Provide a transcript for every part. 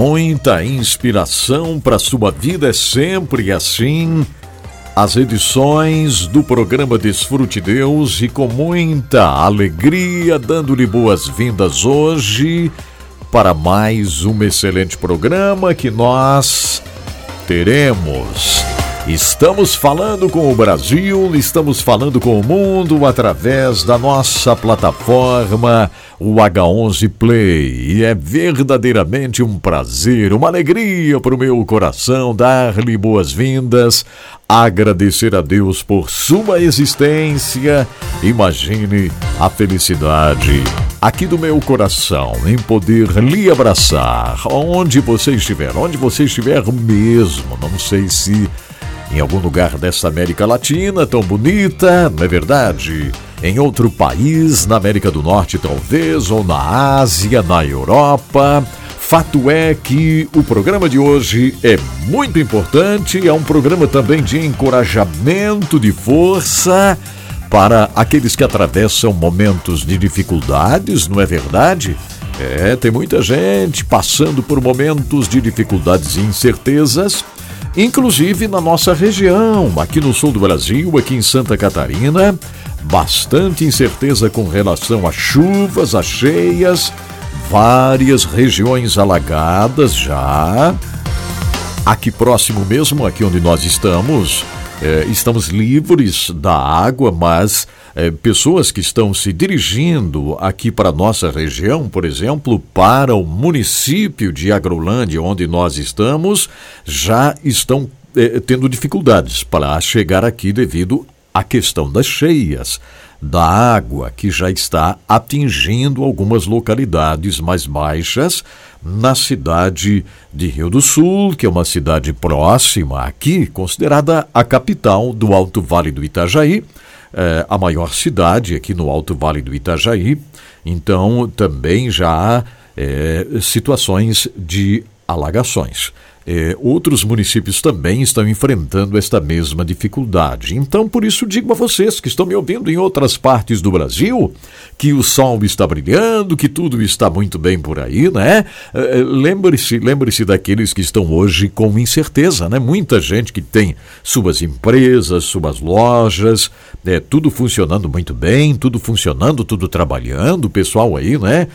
Muita inspiração para sua vida é sempre assim. As edições do programa Desfrute Deus e com muita alegria, dando-lhe boas-vindas hoje para mais um excelente programa que nós teremos. Estamos falando com o Brasil, estamos falando com o mundo através da nossa plataforma, o H11 Play. E é verdadeiramente um prazer, uma alegria para o meu coração dar-lhe boas-vindas, agradecer a Deus por sua existência. Imagine a felicidade aqui do meu coração em poder lhe abraçar, onde você estiver, onde você estiver mesmo. Não sei se em algum lugar dessa América Latina tão bonita, não é verdade? Em outro país, na América do Norte talvez, ou na Ásia, na Europa. Fato é que o programa de hoje é muito importante, é um programa também de encorajamento, de força para aqueles que atravessam momentos de dificuldades, não é verdade? É, tem muita gente passando por momentos de dificuldades e incertezas inclusive na nossa região, aqui no sul do Brasil, aqui em Santa Catarina. Bastante incerteza com relação a chuvas, a cheias, várias regiões alagadas já. Aqui próximo mesmo, aqui onde nós estamos, é, estamos livres da água, mas é, pessoas que estão se dirigindo aqui para a nossa região, por exemplo, para o município de Agrolândia, onde nós estamos, já estão é, tendo dificuldades para chegar aqui devido à questão das cheias, da água que já está atingindo algumas localidades mais baixas na cidade de Rio do Sul, que é uma cidade próxima aqui, considerada a capital do Alto Vale do Itajaí é, a maior cidade aqui no Alto Vale do Itajaí. Então, também já há é, situações de alagações. É, outros municípios também estão enfrentando esta mesma dificuldade. Então, por isso, digo a vocês que estão me ouvindo em outras partes do Brasil que o sol está brilhando, que tudo está muito bem por aí, né? É, lembre-se, lembre-se daqueles que estão hoje com incerteza, né? Muita gente que tem suas empresas, suas lojas, é, tudo funcionando muito bem, tudo funcionando, tudo trabalhando, o pessoal aí, né?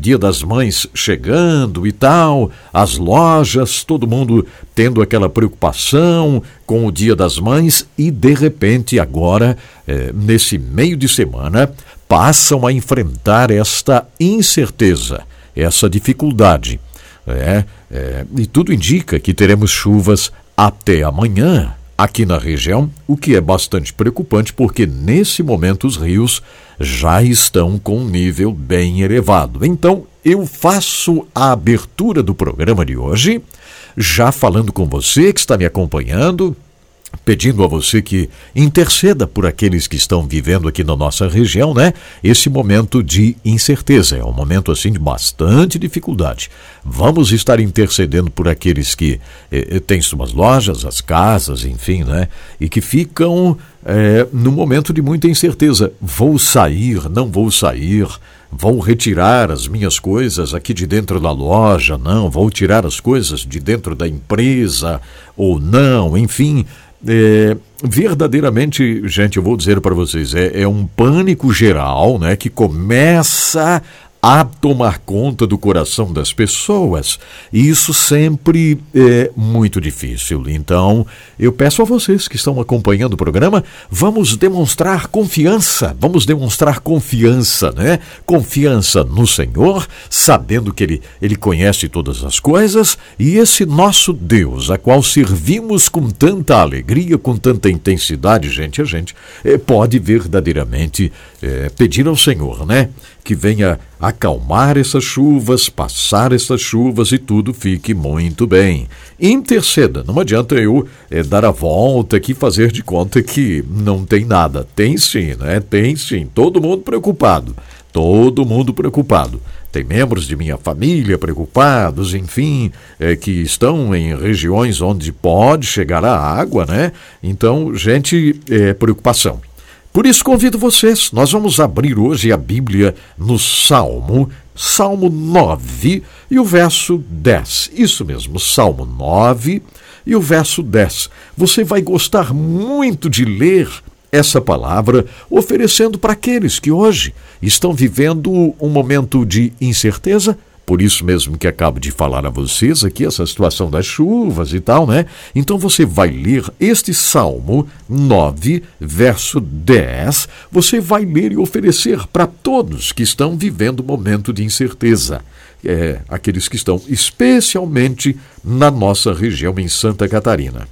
Dia das Mães chegando e tal, as lojas, todo mundo mundo tendo aquela preocupação com o Dia das Mães e, de repente, agora, é, nesse meio de semana, passam a enfrentar esta incerteza, essa dificuldade. É, é, e tudo indica que teremos chuvas até amanhã aqui na região, o que é bastante preocupante porque nesse momento os rios já estão com um nível bem elevado. Então, eu faço a abertura do programa de hoje já falando com você que está me acompanhando, pedindo a você que interceda por aqueles que estão vivendo aqui na nossa região, né? Esse momento de incerteza, é um momento assim de bastante dificuldade. Vamos estar intercedendo por aqueles que eh, eh têm suas lojas, as casas, enfim, né? E que ficam eh, no momento de muita incerteza. Vou sair, não vou sair vão retirar as minhas coisas aqui de dentro da loja, não, vão tirar as coisas de dentro da empresa ou não, enfim. É, verdadeiramente, gente, eu vou dizer para vocês, é, é um pânico geral, né, que começa a tomar conta do coração das pessoas. E isso sempre é muito difícil. Então, eu peço a vocês que estão acompanhando o programa, vamos demonstrar confiança, vamos demonstrar confiança, né? Confiança no Senhor, sabendo que Ele, Ele conhece todas as coisas, e esse nosso Deus, a qual servimos com tanta alegria, com tanta intensidade, gente, a gente é, pode verdadeiramente é, pedir ao Senhor, né? Que venha acalmar essas chuvas, passar essas chuvas e tudo fique muito bem. Interceda, não adianta eu é, dar a volta aqui fazer de conta que não tem nada. Tem sim, né? Tem sim. Todo mundo preocupado. Todo mundo preocupado. Tem membros de minha família preocupados, enfim, é, que estão em regiões onde pode chegar a água, né? Então, gente, é, preocupação. Por isso convido vocês, nós vamos abrir hoje a Bíblia no Salmo, Salmo 9 e o verso 10. Isso mesmo, Salmo 9 e o verso 10. Você vai gostar muito de ler essa palavra, oferecendo para aqueles que hoje estão vivendo um momento de incerteza, por isso mesmo que acabo de falar a vocês aqui, essa situação das chuvas e tal, né? Então você vai ler este Salmo 9, verso 10. Você vai ler e oferecer para todos que estão vivendo um momento de incerteza. É, aqueles que estão especialmente na nossa região em Santa Catarina.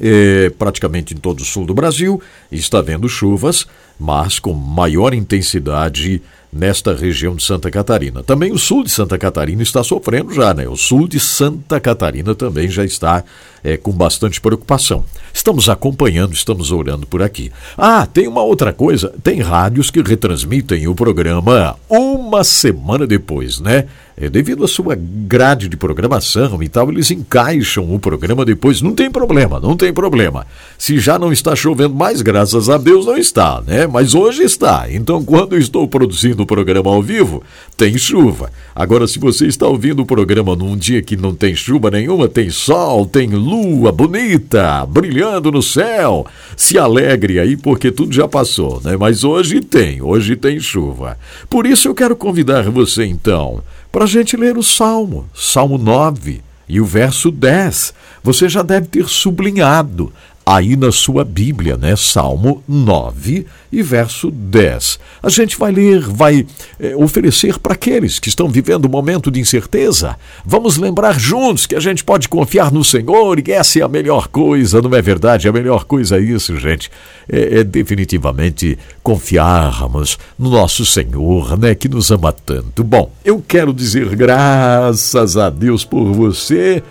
É, praticamente em todo o sul do Brasil está havendo chuvas, mas com maior intensidade nesta região de Santa Catarina. Também o sul de Santa Catarina está sofrendo já, né? O sul de Santa Catarina também já está é, com bastante preocupação. Estamos acompanhando, estamos orando por aqui. Ah, tem uma outra coisa: tem rádios que retransmitem o programa uma semana depois, né? É, devido à sua grade de programação e tal, eles encaixam o programa depois. Não tem problema, não tem problema. Se já não está chovendo mais, graças a Deus não está, né? Mas hoje está. Então, quando estou produzindo o programa ao vivo, tem chuva. Agora, se você está ouvindo o programa num dia que não tem chuva nenhuma, tem sol, tem lua bonita, brilhando no céu, se alegre aí, porque tudo já passou, né? Mas hoje tem, hoje tem chuva. Por isso eu quero convidar você, então para a gente ler o Salmo, Salmo 9 e o verso 10. Você já deve ter sublinhado aí na sua Bíblia, né? Salmo 9 e verso 10. A gente vai ler, vai é, oferecer para aqueles que estão vivendo um momento de incerteza. Vamos lembrar juntos que a gente pode confiar no Senhor e essa é a melhor coisa, não é verdade? A melhor coisa é isso, gente. É, é definitivamente confiarmos no nosso Senhor, né? Que nos ama tanto. Bom, eu quero dizer graças a Deus por você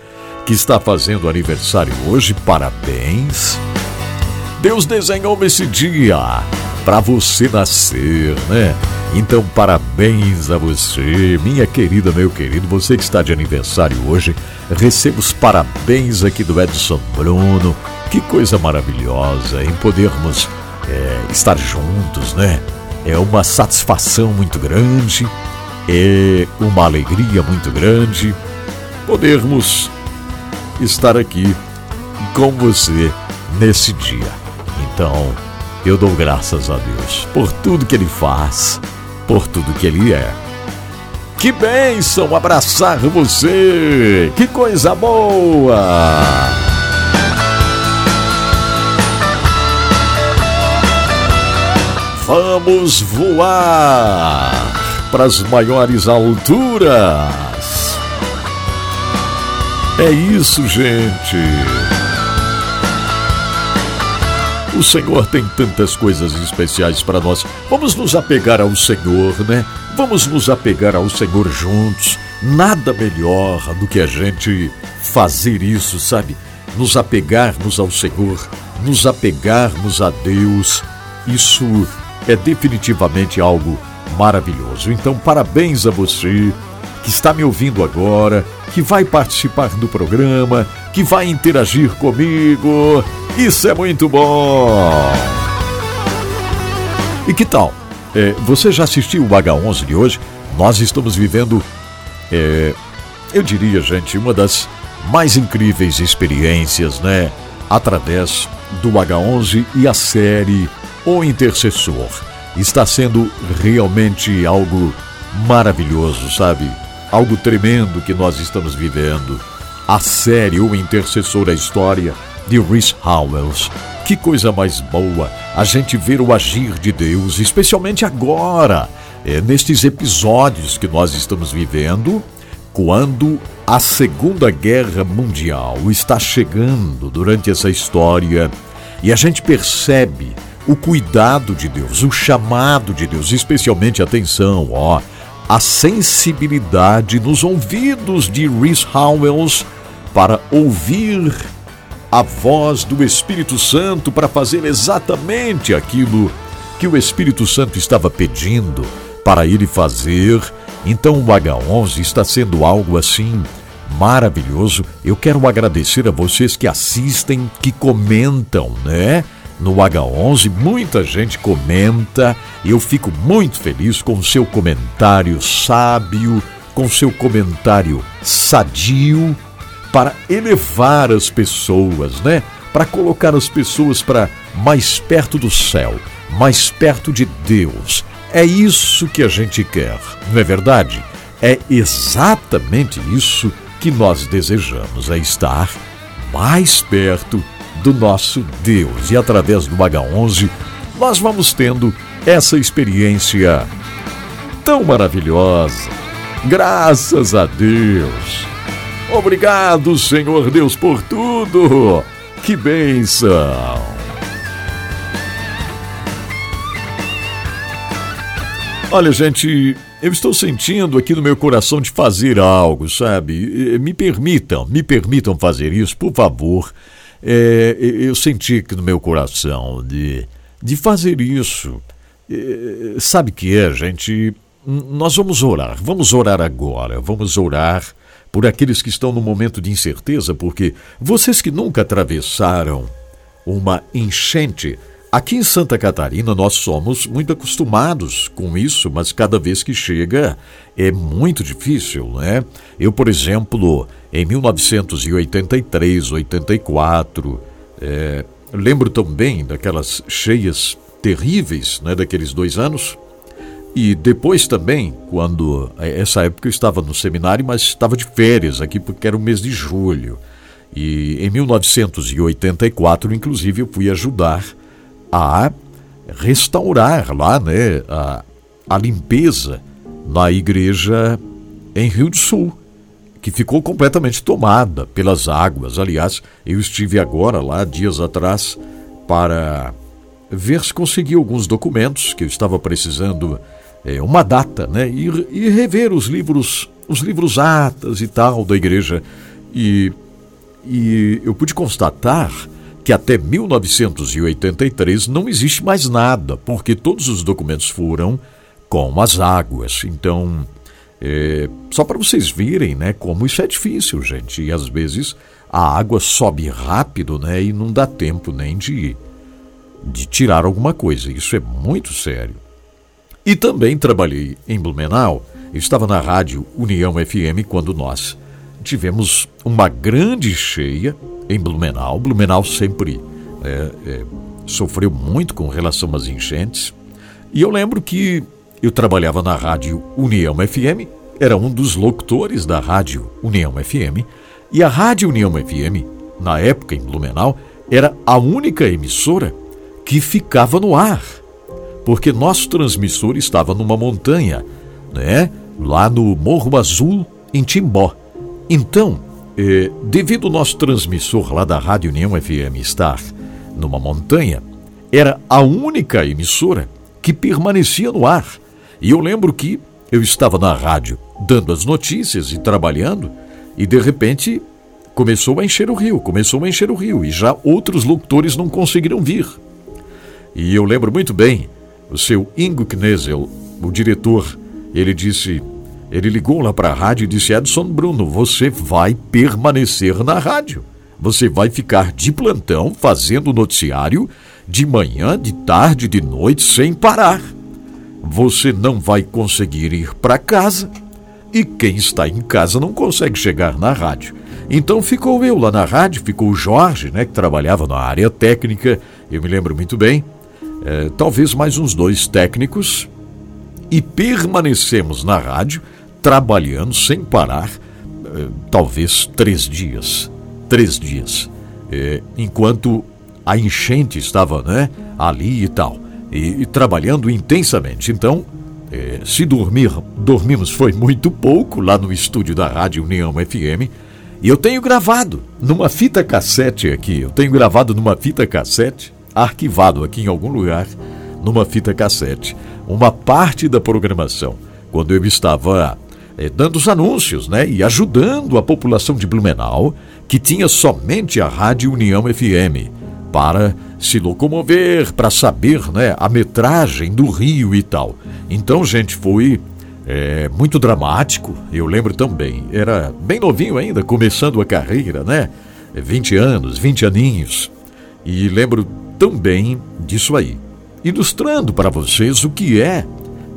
que está fazendo aniversário hoje, parabéns. Deus desenhou esse dia para você nascer, né? Então, parabéns a você, minha querida, meu querido, você que está de aniversário hoje. Receba os parabéns aqui do Edson Bruno. Que coisa maravilhosa em podermos é, estar juntos, né? É uma satisfação muito grande, é uma alegria muito grande podermos estar aqui com você nesse dia. Então, eu dou graças a Deus por tudo que Ele faz, por tudo que Ele é. Que bênção abraçar você! Que coisa boa! Vamos voar para as maiores alturas. É isso, gente. O Senhor tem tantas coisas especiais para nós. Vamos nos apegar ao Senhor, né? Vamos nos apegar ao Senhor juntos. Nada melhor do que a gente fazer isso, sabe? Nos apegarmos ao Senhor, nos apegarmos a Deus. Isso é definitivamente algo maravilhoso. Então, parabéns a você que está me ouvindo agora, que vai participar do programa, que vai interagir comigo. Isso é muito bom! E que tal? É, você já assistiu o H11 de hoje? Nós estamos vivendo, é, eu diria, gente, uma das mais incríveis experiências, né? Através do H11 e a série O Intercessor. Está sendo realmente algo maravilhoso, sabe? Algo tremendo que nós estamos vivendo. A série O Intercessor da História, de Rhys Howells. Que coisa mais boa a gente ver o agir de Deus, especialmente agora, é, nestes episódios que nós estamos vivendo, quando a Segunda Guerra Mundial está chegando durante essa história e a gente percebe o cuidado de Deus, o chamado de Deus, especialmente atenção, ó, a sensibilidade nos ouvidos de Rhys Howells para ouvir a voz do Espírito Santo para fazer exatamente aquilo que o Espírito Santo estava pedindo para ele fazer. Então o H11 está sendo algo assim maravilhoso. Eu quero agradecer a vocês que assistem, que comentam, né? No H11, muita gente comenta. Eu fico muito feliz com o seu comentário sábio, com seu comentário sadio para elevar as pessoas, né? Para colocar as pessoas para mais perto do céu, mais perto de Deus. É isso que a gente quer, não é verdade? É exatamente isso que nós desejamos, é estar mais perto do nosso Deus. E através do H11, nós vamos tendo essa experiência tão maravilhosa. Graças a Deus. Obrigado, Senhor Deus, por tudo. Que bênção. Olha, gente, eu estou sentindo aqui no meu coração de fazer algo, sabe? Me permitam, me permitam fazer isso, por favor. É, eu senti aqui no meu coração de, de fazer isso. É, sabe que é, gente? Nós vamos orar, vamos orar agora, vamos orar por aqueles que estão no momento de incerteza, porque vocês que nunca atravessaram uma enchente, aqui em Santa Catarina nós somos muito acostumados com isso, mas cada vez que chega é muito difícil, né? Eu, por exemplo, em 1983, 84, é, lembro também daquelas cheias terríveis, né, daqueles dois anos. E depois também, quando. É, essa época eu estava no seminário, mas estava de férias aqui porque era o mês de julho. E em 1984, inclusive, eu fui ajudar a restaurar lá né, a, a limpeza na igreja em Rio do Sul, que ficou completamente tomada pelas águas. Aliás, eu estive agora lá, dias atrás, para ver se consegui alguns documentos que eu estava precisando é, uma data, né? E, e, rever os livros, os livros atas e tal da igreja. E, e eu pude constatar que até 1983 não existe mais nada, porque todos os documentos foram com as águas. Então, é, só para vocês verem, né, como isso é difícil, gente. E às vezes a água sobe rápido, né, e não dá tempo nem de, de tirar alguma coisa. Isso é muito sério. E também trabalhei em Blumenau. estava na rádio União FM quando nós tivemos uma grande cheia em Blumenau. Blumenau sempre é, é, sofreu muito com relação às enchentes. E eu lembro que eu trabalhava na rádio União FM, era um dos locutores da rádio União FM. E a rádio União FM, na época em Blumenau, era a única emissora que ficava no ar porque nosso transmissor estava numa montanha, né? Lá no Morro Azul, em Timbó. Então, eh, devido ao nosso transmissor lá da Rádio União FM estar numa montanha, era a única emissora que permanecia no ar. E eu lembro que eu estava na rádio dando as notícias e trabalhando, e de repente começou a encher o rio, começou a encher o rio, e já outros locutores não conseguiram vir. E eu lembro muito bem o seu Ingo Knesel, o diretor, ele disse, ele ligou lá para a rádio e disse: Edson Bruno, você vai permanecer na rádio. Você vai ficar de plantão fazendo noticiário de manhã, de tarde, de noite, sem parar. Você não vai conseguir ir para casa e quem está em casa não consegue chegar na rádio. Então ficou eu lá na rádio, ficou o Jorge, né, que trabalhava na área técnica, eu me lembro muito bem é, talvez mais uns dois técnicos, e permanecemos na rádio, trabalhando sem parar, é, talvez três dias. Três dias. É, enquanto a enchente estava né, ali e tal, e, e trabalhando intensamente. Então, é, se dormir, dormimos foi muito pouco lá no estúdio da Rádio União FM. E eu tenho gravado numa fita cassete aqui, eu tenho gravado numa fita cassete arquivado aqui em algum lugar, numa fita cassete, uma parte da programação, quando eu estava eh, dando os anúncios, né, e ajudando a população de Blumenau, que tinha somente a Rádio União FM, para se locomover, para saber, né, a metragem do rio e tal. Então, gente, foi é, muito dramático. Eu lembro também, era bem novinho ainda, começando a carreira, né? 20 anos, 20 aninhos. E lembro também disso aí, ilustrando para vocês o que é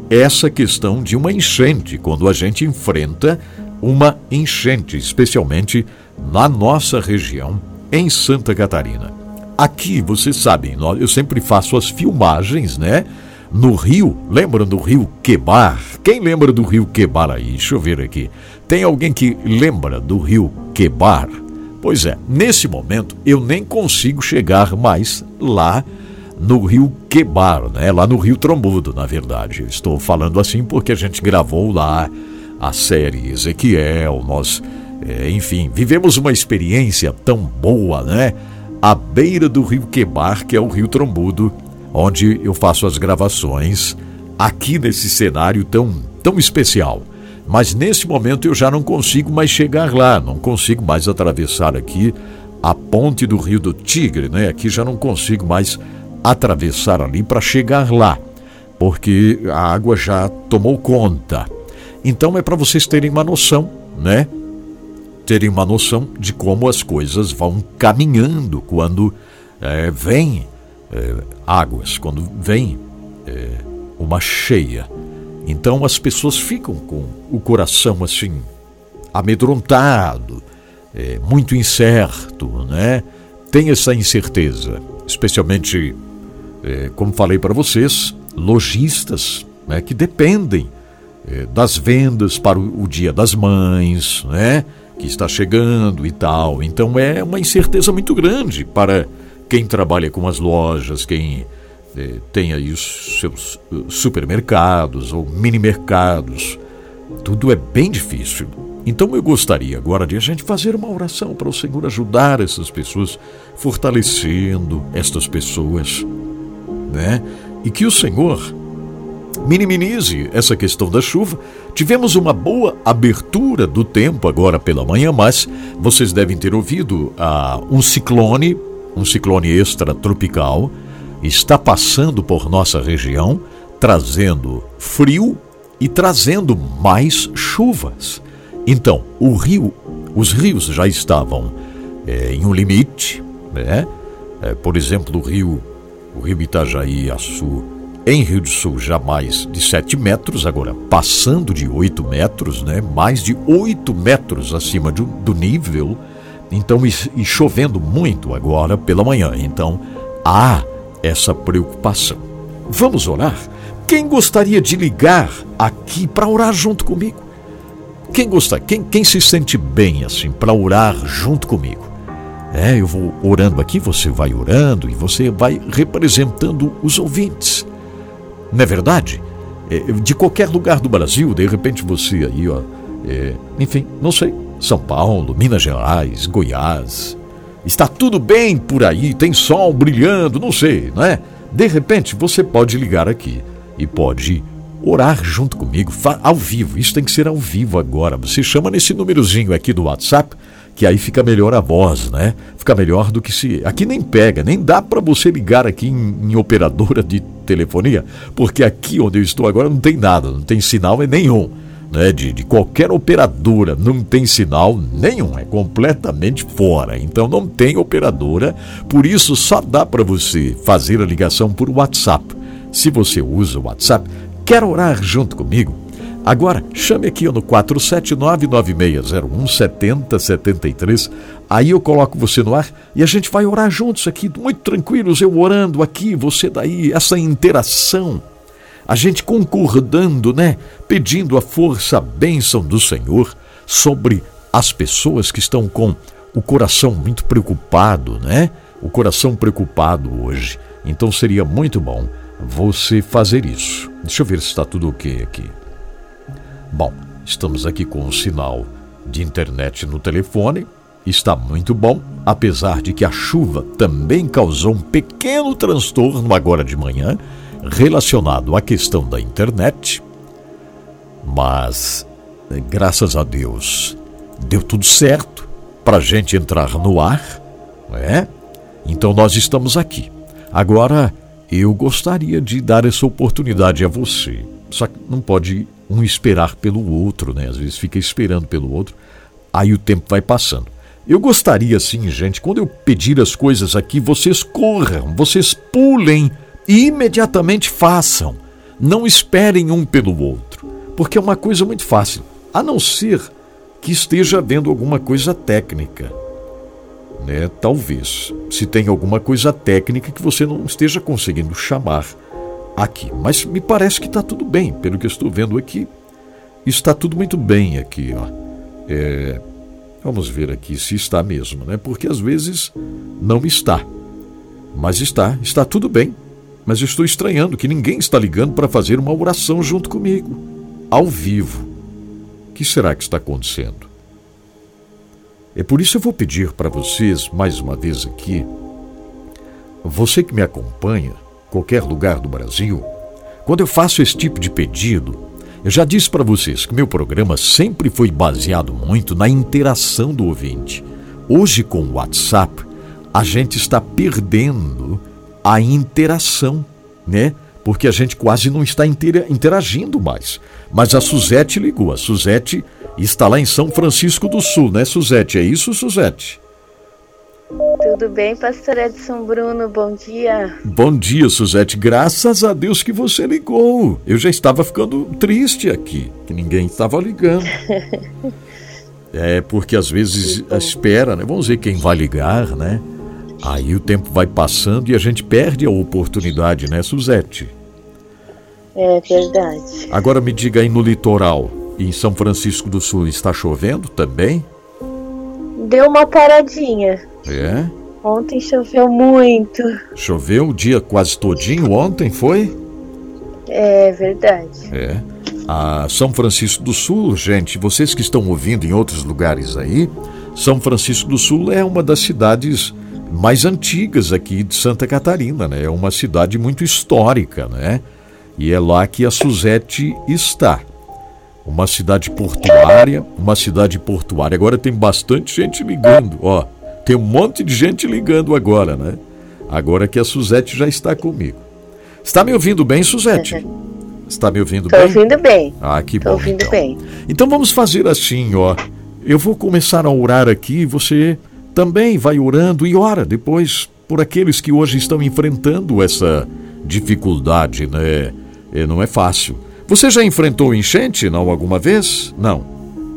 essa questão de uma enchente, quando a gente enfrenta uma enchente, especialmente na nossa região, em Santa Catarina. Aqui, vocês sabem, eu sempre faço as filmagens, né? No rio, lembram do rio Quebar? Quem lembra do rio Quebar aí? Deixa eu ver aqui. Tem alguém que lembra do rio Quebar? Pois é, nesse momento eu nem consigo chegar mais lá no rio Quebar, né? Lá no rio Trombudo, na verdade. Eu estou falando assim porque a gente gravou lá a série Ezequiel, nós, é, enfim, vivemos uma experiência tão boa, né? À beira do rio Quebar, que é o rio Trombudo, onde eu faço as gravações aqui nesse cenário tão, tão especial. Mas nesse momento eu já não consigo mais chegar lá, não consigo mais atravessar aqui a ponte do Rio do Tigre, né? Aqui já não consigo mais atravessar ali para chegar lá, porque a água já tomou conta. Então é para vocês terem uma noção, né? Terem uma noção de como as coisas vão caminhando quando é, vem é, águas, quando vem é, uma cheia. Então as pessoas ficam com o coração assim, amedrontado, é, muito incerto, né? Tem essa incerteza, especialmente é, como falei para vocês, lojistas né, que dependem é, das vendas para o, o, Dia das Mães, né, que está chegando e tal. Então é uma incerteza muito grande para quem trabalha com as lojas, quem é, tem aí os seus uh, supermercados ou mini mercados. Tudo é bem difícil. Então eu gostaria agora de a gente fazer uma oração para o Senhor ajudar essas pessoas, fortalecendo estas pessoas né? E que o Senhor minimize essa questão da chuva. Tivemos uma boa abertura do tempo agora pela manhã, mas vocês devem ter ouvido ah, um ciclone, um ciclone extratropical, está passando por nossa região, trazendo frio e trazendo mais chuvas. Então, o rio, os rios já estavam é, em um limite, né? É, por exemplo, o rio o rio Itajaí Açu, em Rio do Sul, já mais de 7 metros, agora passando de 8 metros, né? mais de 8 metros acima do, do nível, então e, e chovendo muito agora pela manhã. Então há essa preocupação. Vamos orar? Quem gostaria de ligar aqui para orar junto comigo? Quem gosta, quem, quem se sente bem assim para orar junto comigo? É, eu vou orando aqui, você vai orando e você vai representando os ouvintes. Não é verdade? É, de qualquer lugar do Brasil, de repente você aí, ó, é, enfim, não sei, São Paulo, Minas Gerais, Goiás, está tudo bem por aí, tem sol brilhando, não sei, não é? De repente você pode ligar aqui e pode orar junto comigo, ao vivo. Isso tem que ser ao vivo agora. Você chama nesse númerozinho aqui do WhatsApp que aí fica melhor a voz, né? Fica melhor do que se. Aqui nem pega, nem dá para você ligar aqui em, em, operadora de telefonia, porque aqui onde eu estou agora não tem nada, não tem sinal nenhum. Né? De, de qualquer operadora não tem sinal nenhum, é completamente fora. Então não tem operadora, por isso só dá para você fazer a ligação por WhatsApp. Se você usa o WhatsApp, quer orar junto comigo? Agora, chame aqui no 479-9601-7073. Aí eu coloco você no ar e a gente vai orar juntos aqui, muito tranquilos, eu orando aqui, você daí, essa interação. A gente concordando, né? Pedindo a força, a bênção do Senhor sobre as pessoas que estão com o coração muito preocupado, né? O coração preocupado hoje. Então seria muito bom você fazer isso. Deixa eu ver se está tudo ok aqui. Bom, estamos aqui com um sinal de internet no telefone. está muito bom, apesar de que a chuva também causou um pequeno transtorno agora de manhã relacionado à questão da internet. Mas, graças a Deus, deu tudo certo para a gente entrar no ar, é? Então nós estamos aqui. Agora, eu gostaria de dar essa oportunidade a você. Só que não pode um esperar pelo outro, né? Às vezes fica esperando pelo outro, aí o tempo vai passando. Eu gostaria, sim, gente, quando eu pedir as coisas aqui, vocês corram, vocês pulem e imediatamente façam. Não esperem um pelo outro, porque é uma coisa muito fácil, a não ser que esteja havendo alguma coisa técnica. Né? Talvez, se tem alguma coisa técnica que você não esteja conseguindo chamar aqui. Mas me parece que está tudo bem, pelo que estou vendo aqui. Está tudo muito bem aqui, ó. É, Vamos ver aqui se está mesmo, né? Porque às vezes não está. Mas está, está tudo bem. Mas estou estranhando que ninguém está ligando para fazer uma oração junto comigo, ao vivo. O que será que está acontecendo? É por isso eu vou pedir para vocês, mais uma vez aqui, você que me acompanha, qualquer lugar do Brasil, quando eu faço esse tipo de pedido, eu já disse para vocês que meu programa sempre foi baseado muito na interação do ouvinte. Hoje, com o WhatsApp, a gente está perdendo a interação, né? Porque a gente quase não está interagindo mais. Mas a Suzete ligou. A Suzete está lá em São Francisco do Sul, né, Suzete? É isso, Suzete? Tudo bem, pastor Edson Bruno? Bom dia. Bom dia, Suzete. Graças a Deus que você ligou. Eu já estava ficando triste aqui, que ninguém estava ligando. é porque às vezes a espera, né? Vamos ver quem vai ligar, né? Aí o tempo vai passando e a gente perde a oportunidade, né, Suzete? É verdade. Agora me diga aí no litoral, em São Francisco do Sul, está chovendo também? Deu uma paradinha. É? Ontem choveu muito. Choveu o dia quase todinho ontem, foi? É verdade. É. A São Francisco do Sul, gente, vocês que estão ouvindo em outros lugares aí, São Francisco do Sul é uma das cidades mais antigas aqui de Santa Catarina, né? É uma cidade muito histórica, né? E é lá que a Suzete está. Uma cidade portuária, uma cidade portuária. Agora tem bastante gente ligando, ó. Tem um monte de gente ligando agora, né? Agora que a Suzete já está comigo. Está me ouvindo bem, Suzete? Está me ouvindo Tô bem? Estou ouvindo bem. Ah, que Tô bom. ouvindo então. bem. Então vamos fazer assim, ó. Eu vou começar a orar aqui, você também vai orando e ora depois por aqueles que hoje estão enfrentando essa dificuldade, né? É, não é fácil. Você já enfrentou enchente, não, alguma vez? Não.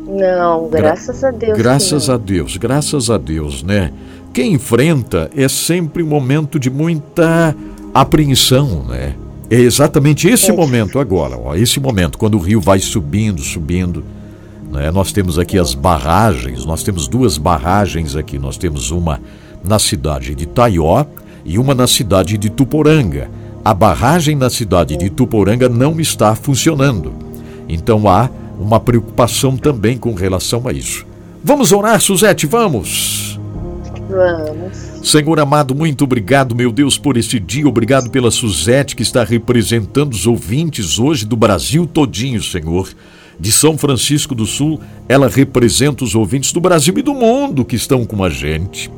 Não, graças a Deus. Graças a Deus, graças a Deus, né? Quem enfrenta é sempre um momento de muita apreensão, né? É exatamente esse é. momento agora, ó, esse momento, quando o rio vai subindo, subindo. Né? Nós temos aqui as barragens, nós temos duas barragens aqui. Nós temos uma na cidade de Taió e uma na cidade de Tuporanga. A barragem na cidade de Tuporanga não está funcionando. Então há uma preocupação também com relação a isso. Vamos orar, Suzete, vamos? Vamos. Senhor amado, muito obrigado, meu Deus, por esse dia. Obrigado pela Suzete que está representando os ouvintes hoje do Brasil todinho, Senhor. De São Francisco do Sul, ela representa os ouvintes do Brasil e do mundo que estão com a gente.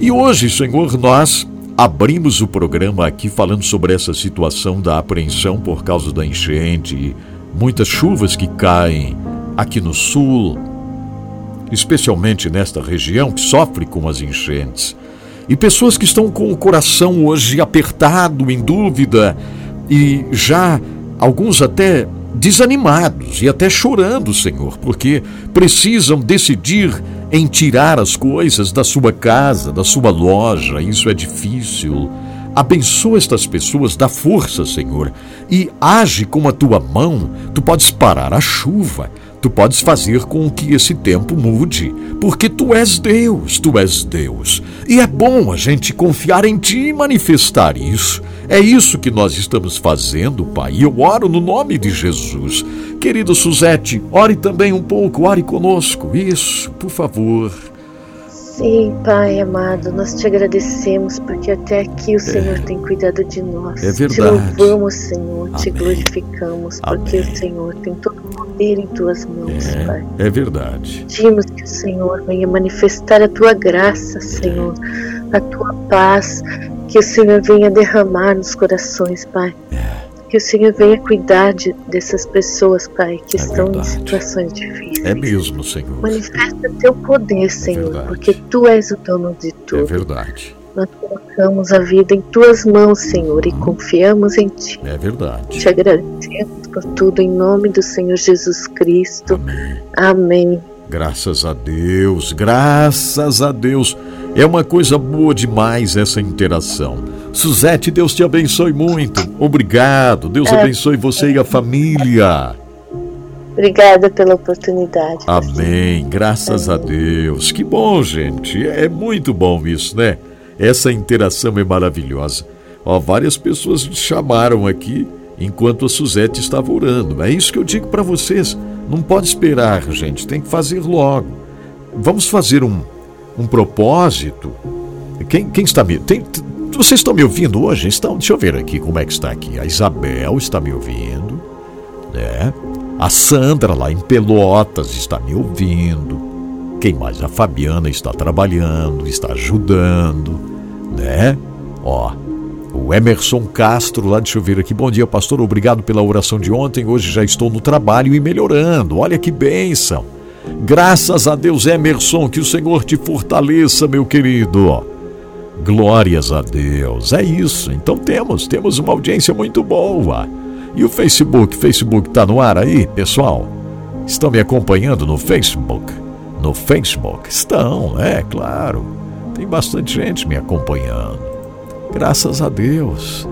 E hoje, Senhor, nós abrimos o programa aqui falando sobre essa situação da apreensão por causa da enchente muitas chuvas que caem aqui no sul, especialmente nesta região que sofre com as enchentes. E pessoas que estão com o coração hoje apertado, em dúvida, e já alguns até desanimados e até chorando, Senhor, porque precisam decidir em tirar as coisas da sua casa, da sua loja. Isso é difícil. Abençoa estas pessoas, dá força, Senhor, e age com a tua mão. Tu podes parar a chuva, tu podes fazer com que esse tempo mude, porque tu és Deus, tu és Deus. E é bom a gente confiar em ti e manifestar isso. É isso que nós estamos fazendo, Pai. E eu oro no nome de Jesus. Querido Suzete, ore também um pouco, ore conosco. Isso, por favor. Sim, Pai amado, nós te agradecemos porque até aqui o Senhor é. tem cuidado de nós. É verdade. Te louvamos, Senhor, Amém. te glorificamos porque Amém. o Senhor tem todo o poder em tuas mãos, é, Pai. É verdade. Pedimos que o Senhor venha manifestar a tua graça, Senhor, a tua paz, que o Senhor venha derramar nos corações, Pai. É que o Senhor venha cuidar de, dessas pessoas, Pai, que é estão verdade. em situações difíceis. É mesmo, Senhor. Manifesta teu poder, é Senhor, é porque tu és o dono de tudo. É verdade. Nós colocamos a vida em tuas mãos, Senhor, e uhum. confiamos em ti. É verdade. Te agradecemos por tudo em nome do Senhor Jesus Cristo. Amém. Amém. Graças a Deus, graças a Deus. É uma coisa boa demais essa interação. Suzete, Deus te abençoe muito. Obrigado. Deus é. abençoe você e a família. Obrigada pela oportunidade. Amém. Graças Amém. a Deus. Que bom, gente. É muito bom isso, né? Essa interação é maravilhosa. Ó, várias pessoas chamaram aqui enquanto a Suzete estava orando. É isso que eu digo para vocês. Não pode esperar, gente. Tem que fazer logo. Vamos fazer um, um propósito. Quem, quem está me. Tem, vocês estão me ouvindo hoje? Estão? Deixa eu ver aqui como é que está aqui. A Isabel está me ouvindo, né? A Sandra lá em Pelotas está me ouvindo. Quem mais? A Fabiana está trabalhando, está ajudando, né? Ó, o Emerson Castro lá, deixa eu ver aqui. Bom dia, pastor. Obrigado pela oração de ontem. Hoje já estou no trabalho e melhorando. Olha que bênção. Graças a Deus, Emerson, que o Senhor te fortaleça, meu querido. Glórias a Deus. É isso. Então temos, temos uma audiência muito boa. E o Facebook, Facebook tá no ar aí, pessoal? Estão me acompanhando no Facebook? No Facebook? Estão, é claro. Tem bastante gente me acompanhando. Graças a Deus.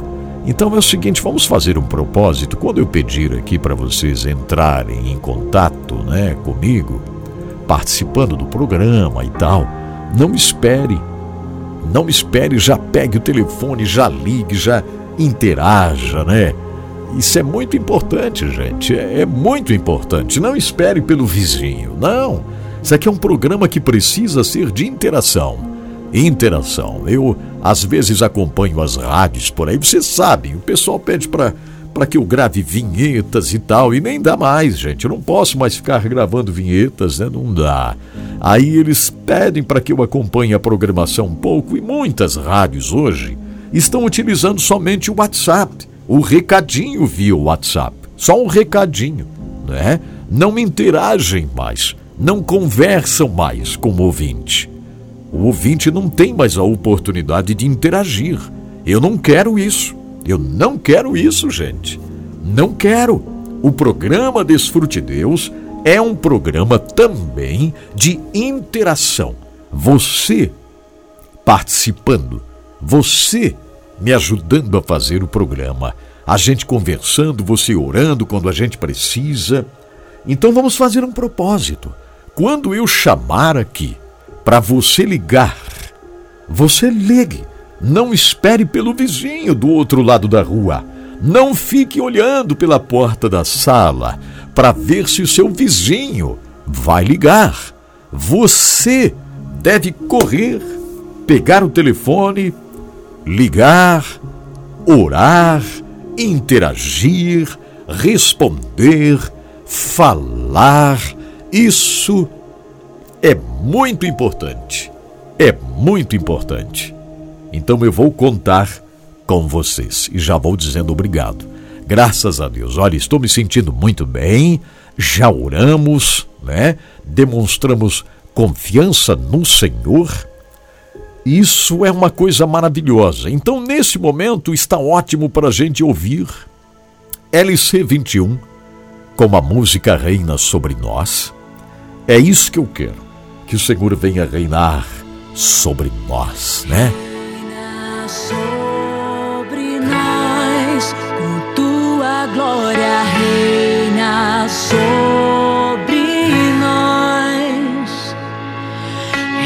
Então é o seguinte, vamos fazer um propósito. Quando eu pedir aqui para vocês entrarem em contato, né, comigo, participando do programa e tal, não espere. Não espere, já pegue o telefone, já ligue, já interaja, né? Isso é muito importante, gente. É, é muito importante. Não espere pelo vizinho. Não. Isso aqui é um programa que precisa ser de interação. Interação. Eu, às vezes, acompanho as rádios por aí. Vocês sabem, o pessoal pede para para que eu grave vinhetas e tal, e nem dá mais, gente. Eu não posso mais ficar gravando vinhetas, né? Não dá. Aí eles pedem para que eu acompanhe a programação um pouco, e muitas rádios hoje estão utilizando somente o WhatsApp, o recadinho via WhatsApp. Só um recadinho, né? Não interagem mais, não conversam mais com o ouvinte. O ouvinte não tem mais a oportunidade de interagir. Eu não quero isso. Eu não quero isso, gente. Não quero. O programa Desfrute Deus é um programa também de interação. Você participando, você me ajudando a fazer o programa, a gente conversando, você orando quando a gente precisa. Então vamos fazer um propósito. Quando eu chamar aqui para você ligar, você ligue. Não espere pelo vizinho do outro lado da rua. Não fique olhando pela porta da sala para ver se o seu vizinho vai ligar. Você deve correr, pegar o telefone, ligar, orar, interagir, responder, falar. Isso é muito importante. É muito importante. Então eu vou contar com vocês e já vou dizendo obrigado. Graças a Deus. Olha, estou me sentindo muito bem. Já oramos, né? Demonstramos confiança no Senhor. Isso é uma coisa maravilhosa. Então, nesse momento, está ótimo para a gente ouvir LC 21 com a música Reina sobre nós. É isso que eu quero. Que o Senhor venha reinar sobre nós, né? Sobre nós, com tua glória reina sobre nós,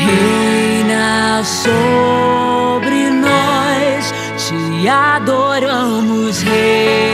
reina sobre nós, te adoramos, Rei,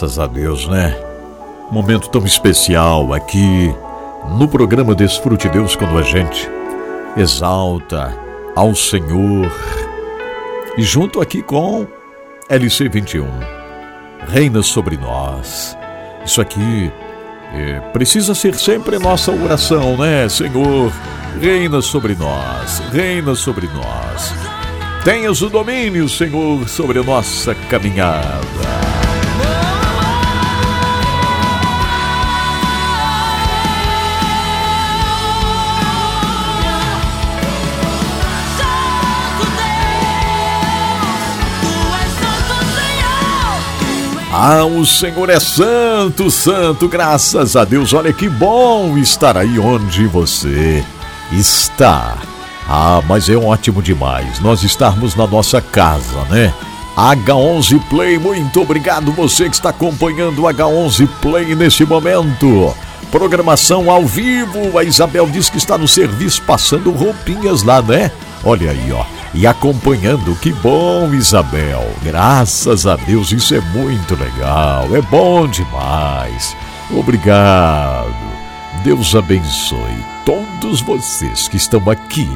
Graças a Deus, né? Momento tão especial aqui no programa Desfrute Deus quando a gente exalta ao Senhor. E junto aqui com LC 21, reina sobre nós. Isso aqui é, precisa ser sempre nossa oração, né? Senhor, reina sobre nós, reina sobre nós. Tenhas o domínio, Senhor, sobre a nossa caminhada. Ah, o Senhor é santo, santo, graças a Deus. Olha que bom estar aí onde você está. Ah, mas é ótimo demais nós estarmos na nossa casa, né? H11 Play, muito obrigado você que está acompanhando o H11 Play nesse momento. Programação ao vivo, a Isabel diz que está no serviço passando roupinhas lá, né? Olha aí, ó e acompanhando. Que bom, Isabel. Graças a Deus, isso é muito legal. É bom demais. Obrigado. Deus abençoe todos vocês que estão aqui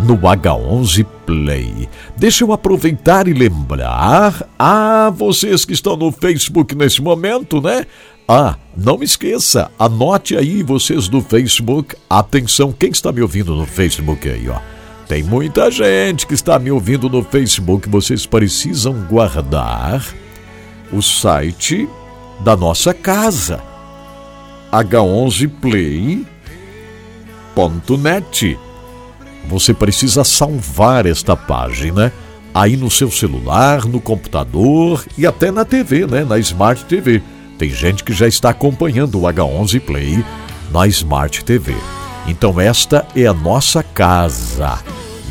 no H11 Play. Deixa eu aproveitar e lembrar a vocês que estão no Facebook nesse momento, né? Ah, não esqueça, anote aí vocês do Facebook. Atenção, quem está me ouvindo no Facebook aí, ó? Tem muita gente que está me ouvindo no Facebook. Vocês precisam guardar o site da nossa casa. h11play.net. Você precisa salvar esta página aí no seu celular, no computador e até na TV, né, na Smart TV. Tem gente que já está acompanhando o H11 Play na Smart TV. Então esta é a nossa casa.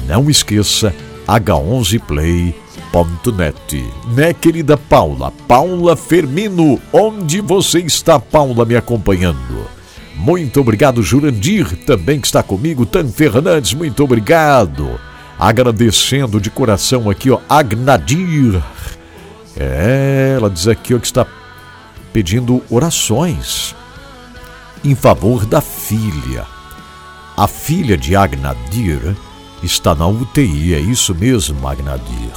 Não esqueça h11play.net. Né, querida Paula? Paula Fermino, onde você está, Paula, me acompanhando? Muito obrigado, Jurandir, também que está comigo. Tan Fernandes, muito obrigado. Agradecendo de coração aqui, ó, Agnadir. É, ela diz aqui ó, que está pedindo orações em favor da filha. A filha de Agnadir está na UTI, é isso mesmo, Agnadir.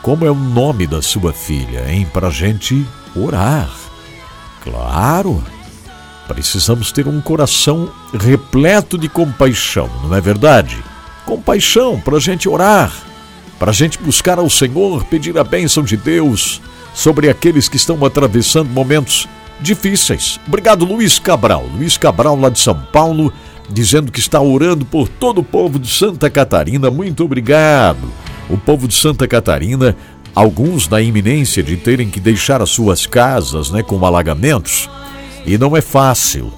Como é o nome da sua filha, hein? Para gente orar. Claro, precisamos ter um coração repleto de compaixão, não é verdade? Compaixão para gente orar, para gente buscar ao Senhor, pedir a bênção de Deus sobre aqueles que estão atravessando momentos difíceis. Obrigado, Luiz Cabral. Luiz Cabral, lá de São Paulo, dizendo que está orando por todo o povo de Santa Catarina. Muito obrigado. O povo de Santa Catarina, alguns na iminência de terem que deixar as suas casas né, com alagamentos, e não é fácil.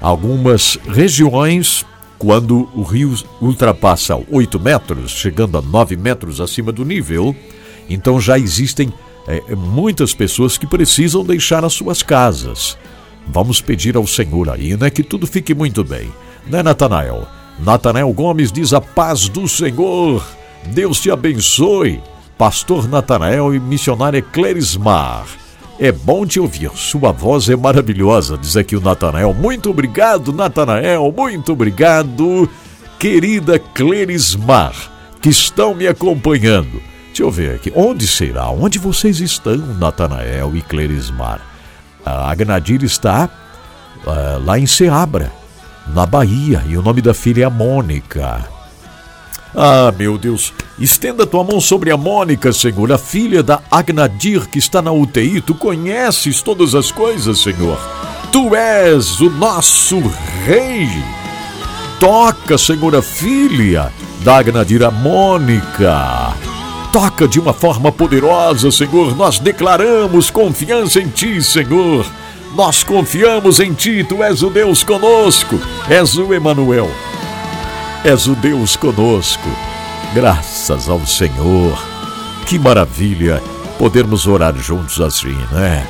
Algumas regiões, quando o rio ultrapassa 8 metros, chegando a 9 metros acima do nível, então já existem é, muitas pessoas que precisam deixar as suas casas. Vamos pedir ao Senhor aí, né, que tudo fique muito bem. Né, Natanael? Natanael Gomes diz a paz do Senhor. Deus te abençoe. Pastor Natanael e missionária Clerismar. É bom te ouvir, sua voz é maravilhosa, diz aqui o Natanael. Muito obrigado, Natanael, muito obrigado, querida Clerismar, que estão me acompanhando. Deixa eu ver aqui. Onde será? Onde vocês estão, Natanael e Clerismar? A Agnadir está uh, lá em Seabra, na Bahia, e o nome da filha é a Mônica. Ah, meu Deus, estenda tua mão sobre a Mônica, Senhor, a filha da Agnadir que está na UTI. Tu conheces todas as coisas, Senhor. Tu és o nosso rei. Toca, Senhor, a filha da Agnadir, a Mônica toca de uma forma poderosa, Senhor. Nós declaramos confiança em Ti, Senhor. Nós confiamos em Ti, Tu és o Deus conosco, és o Emanuel, és o Deus conosco. Graças ao Senhor. Que maravilha podermos orar juntos assim, né?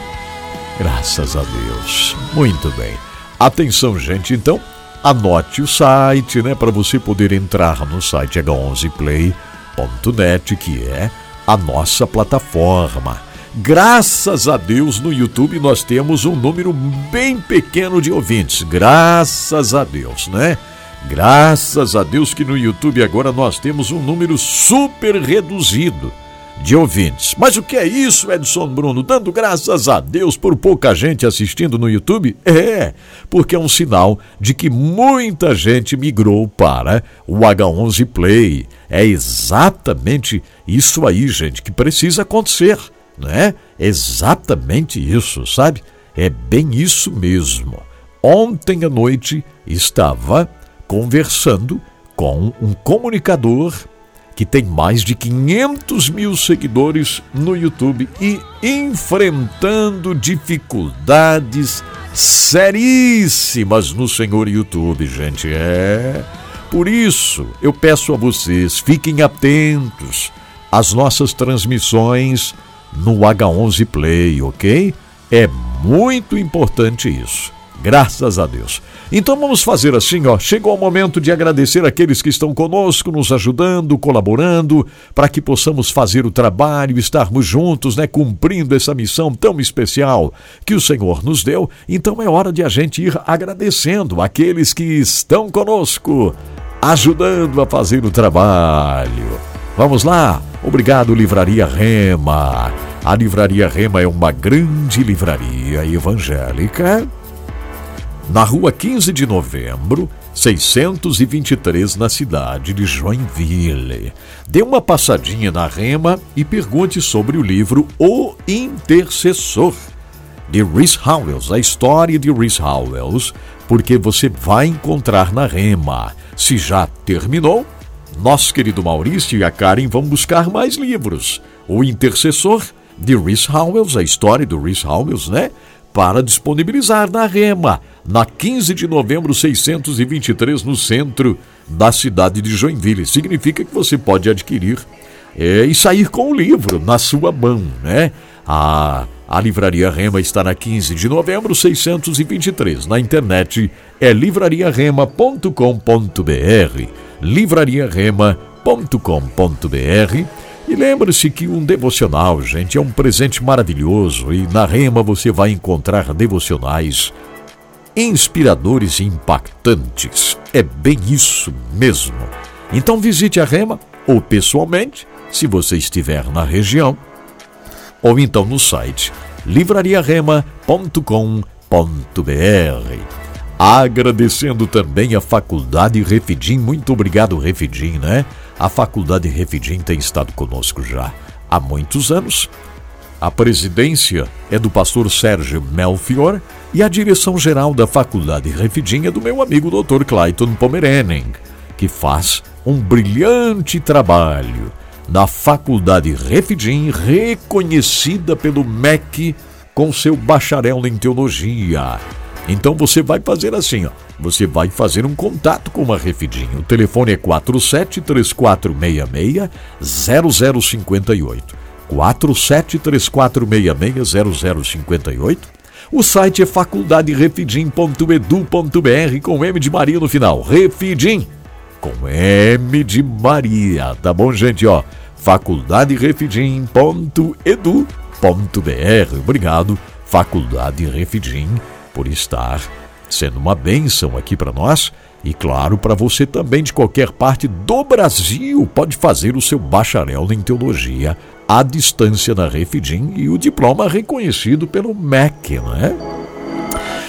Graças a Deus. Muito bem. Atenção, gente, então, anote o site, né, para você poder entrar no site H11 Play net que é a nossa plataforma. Graças a Deus no YouTube nós temos um número bem pequeno de ouvintes. Graças a Deus, né? Graças a Deus que no YouTube agora nós temos um número super reduzido de ouvintes. Mas o que é isso, Edson Bruno? Dando graças a Deus por pouca gente assistindo no YouTube? É, porque é um sinal de que muita gente migrou para o H11 Play. É exatamente isso aí, gente, que precisa acontecer, né? Exatamente isso, sabe? É bem isso mesmo. Ontem à noite estava conversando com um comunicador que tem mais de 500 mil seguidores no YouTube e enfrentando dificuldades seríssimas no Senhor YouTube, gente. É. Por isso, eu peço a vocês, fiquem atentos às nossas transmissões no H11 Play, ok? É muito importante isso. Graças a Deus. Então vamos fazer assim, ó. Chegou o momento de agradecer aqueles que estão conosco, nos ajudando, colaborando, para que possamos fazer o trabalho, estarmos juntos, né, cumprindo essa missão tão especial que o Senhor nos deu. Então é hora de a gente ir agradecendo aqueles que estão conosco, ajudando a fazer o trabalho. Vamos lá. Obrigado, Livraria Rema. A Livraria Rema é uma grande livraria evangélica na rua 15 de novembro, 623, na cidade de Joinville. Dê uma passadinha na Rema e pergunte sobre o livro O Intercessor, de Rhys Howells, a história de Rhys Howells, porque você vai encontrar na Rema. Se já terminou, nosso querido Maurício e a Karen vão buscar mais livros. O Intercessor, de Rhys Howells, a história do Rhys Howells, né? para disponibilizar na Rema, na 15 de novembro 623, no centro da cidade de Joinville. Significa que você pode adquirir é, e sair com o livro na sua mão, né? A, a Livraria Rema está na 15 de novembro 623. Na internet é livrariarema.com.br. livrariarema.com.br. E lembre-se que um devocional, gente, é um presente maravilhoso e na Rema você vai encontrar devocionais inspiradores e impactantes. É bem isso mesmo. Então visite a Rema ou pessoalmente, se você estiver na região, ou então no site livrariarema.com.br. Agradecendo também a Faculdade Refidim, muito obrigado Refidim, né? A Faculdade Refidim tem estado conosco já há muitos anos. A presidência é do pastor Sérgio Melfior e a direção geral da Faculdade Refidim é do meu amigo Dr. Clayton Pomerenen, que faz um brilhante trabalho na Faculdade Refidim, reconhecida pelo MEC com seu bacharel em teologia. Então você vai fazer assim, ó. Você vai fazer um contato com a Refidim. O telefone é 47 3466 0058. 47 3466 0058 o site é faculdaderefidim.edu.br com M de Maria no final. Refidim com M de Maria. Tá bom, gente? Ó, faculdaderefidim.edu.br. Obrigado, Faculdade Refidim, por estar sendo uma bênção aqui para nós. E claro, para você também de qualquer parte do Brasil, pode fazer o seu bacharel em teologia à distância na Refidim e o diploma reconhecido pelo MEC, né?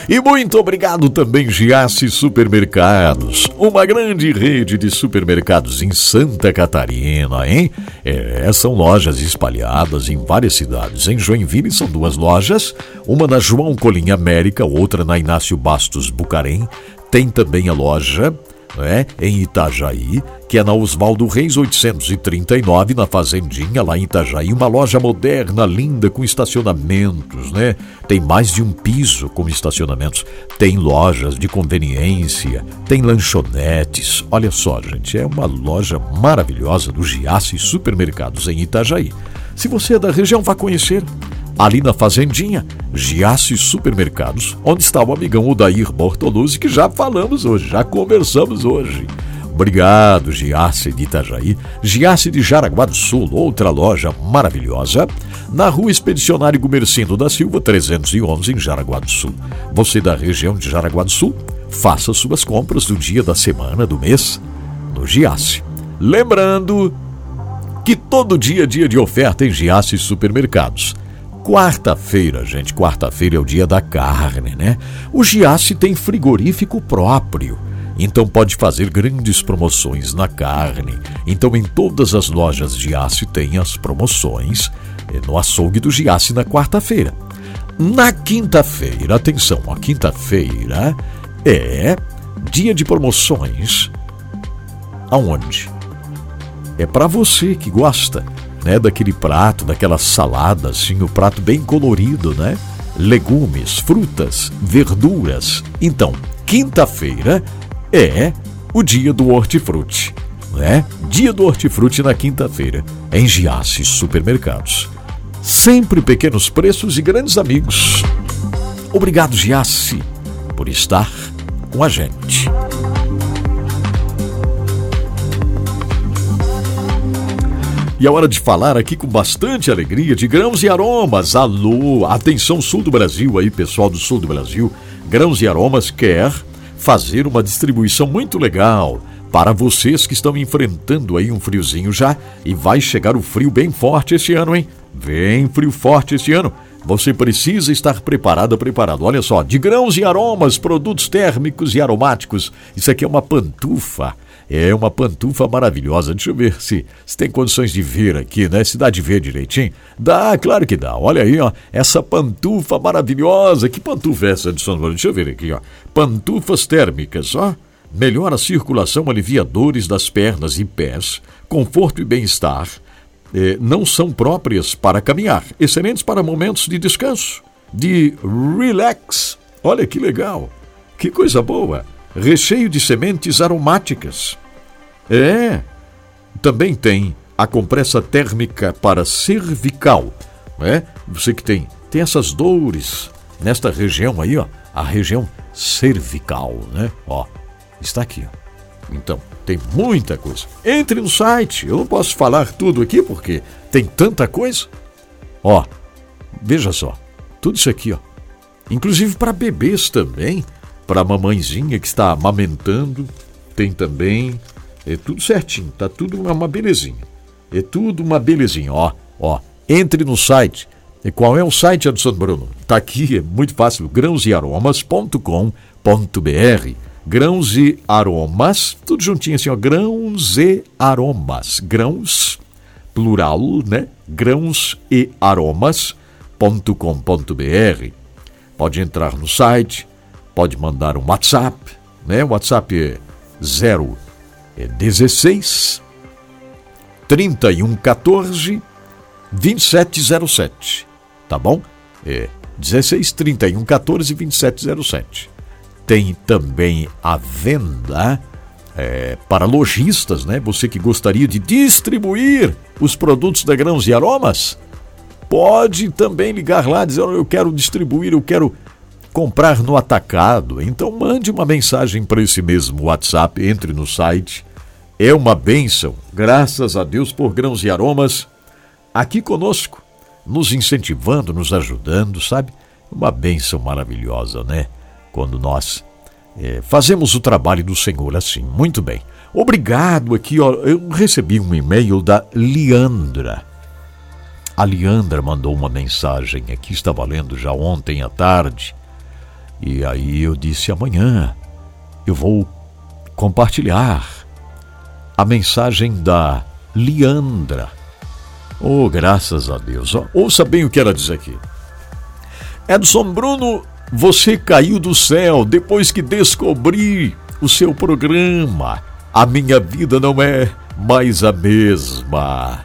E muito obrigado também, Giasse Supermercados, uma grande rede de supermercados em Santa Catarina, hein? É, são lojas espalhadas em várias cidades. Em Joinville são duas lojas, uma na João Colim América, outra na Inácio Bastos Bucarém. Tem também a loja né, em Itajaí, que é na Oswaldo Reis 839, na Fazendinha, lá em Itajaí, uma loja moderna, linda, com estacionamentos, né? Tem mais de um piso com estacionamentos, tem lojas de conveniência, tem lanchonetes. Olha só, gente, é uma loja maravilhosa do Giasse Supermercados em Itajaí. Se você é da região, vá conhecer ali na Fazendinha, Giasse Supermercados, onde está o amigão Odair Bortoluzzi, que já falamos hoje, já conversamos hoje. Obrigado, Giasse de Itajaí, Giasse de Jaraguá do Sul, outra loja maravilhosa, na rua Expedicionário Gumercindo da Silva, 311, em Jaraguá do Sul. Você da região de Jaraguá do Sul, faça suas compras do dia da semana, do mês, no Giasse. Lembrando que todo dia é dia de oferta em Giasse Supermercados. Quarta-feira, gente, quarta-feira é o dia da carne, né? O Giasse tem frigorífico próprio. Então pode fazer grandes promoções na carne. Então em todas as lojas Giasse tem as promoções eh, no açougue do Giasse na quarta-feira. Na quinta-feira, atenção, a quinta-feira é dia de promoções. Aonde? É para você que gosta né, daquele prato, daquela salada, assim, o prato bem colorido, né? Legumes, frutas, verduras. Então, quinta-feira é o dia do hortifruti, né? Dia do hortifruti na quinta-feira, em Giasse Supermercados. Sempre pequenos preços e grandes amigos. Obrigado, Giasse, por estar com a gente. E é hora de falar aqui com bastante alegria de grãos e aromas. Alô, atenção sul do Brasil aí, pessoal do sul do Brasil. Grãos e aromas quer fazer uma distribuição muito legal para vocês que estão enfrentando aí um friozinho já e vai chegar o frio bem forte esse ano, hein? Bem frio forte esse ano. Você precisa estar preparado, preparado. Olha só, de grãos e aromas, produtos térmicos e aromáticos. Isso aqui é uma pantufa é uma pantufa maravilhosa. Deixa eu ver se, se tem condições de ver aqui, né? Se dá de ver direitinho. Dá, claro que dá. Olha aí, ó. Essa pantufa maravilhosa. Que pantufa é essa, Edson? Deixa eu ver aqui, ó. Pantufas térmicas, ó. Melhora a circulação, alivia dores das pernas e pés, conforto e bem-estar. É, não são próprias para caminhar, excelentes para momentos de descanso de relax. Olha que legal, que coisa boa. Recheio de sementes aromáticas. É, também tem a compressa térmica para cervical, né? Você que tem tem essas dores nesta região aí, ó, a região cervical, né? Ó, está aqui, ó. Então, tem muita coisa. Entre no site. Eu não posso falar tudo aqui porque tem tanta coisa. Ó, veja só. Tudo isso aqui, ó. Inclusive para bebês também, para a mamãezinha que está amamentando, tem também. É tudo certinho, tá tudo uma belezinha. É tudo uma belezinha, ó, ó. Entre no site. E qual é o site, Edson Bruno? Tá aqui, é muito fácil, grãosearomas.com.br grãos e aromas, tudo juntinho assim, ó, grãos e aromas, grãos, plural, né? Grãos e aromas.com.br. Pode entrar no site, pode mandar um WhatsApp, né? O WhatsApp é 0 é 16 3114 2707, tá bom? É 16 31 14 2707 tem também a venda é, para lojistas, né? Você que gostaria de distribuir os produtos da Grãos e Aromas, pode também ligar lá dizer: eu quero distribuir, eu quero comprar no atacado. Então mande uma mensagem para esse mesmo WhatsApp, entre no site. É uma bênção, graças a Deus por Grãos e Aromas, aqui conosco, nos incentivando, nos ajudando, sabe? Uma bênção maravilhosa, né? quando nós é, fazemos o trabalho do Senhor assim. Muito bem. Obrigado aqui, ó, eu recebi um e-mail da Liandra. A Liandra mandou uma mensagem aqui, estava lendo já ontem à tarde. E aí eu disse amanhã eu vou compartilhar a mensagem da Liandra. Oh, graças a Deus. Ouça bem o que ela diz aqui. Edson Bruno você caiu do céu depois que descobri o seu programa. A minha vida não é mais a mesma.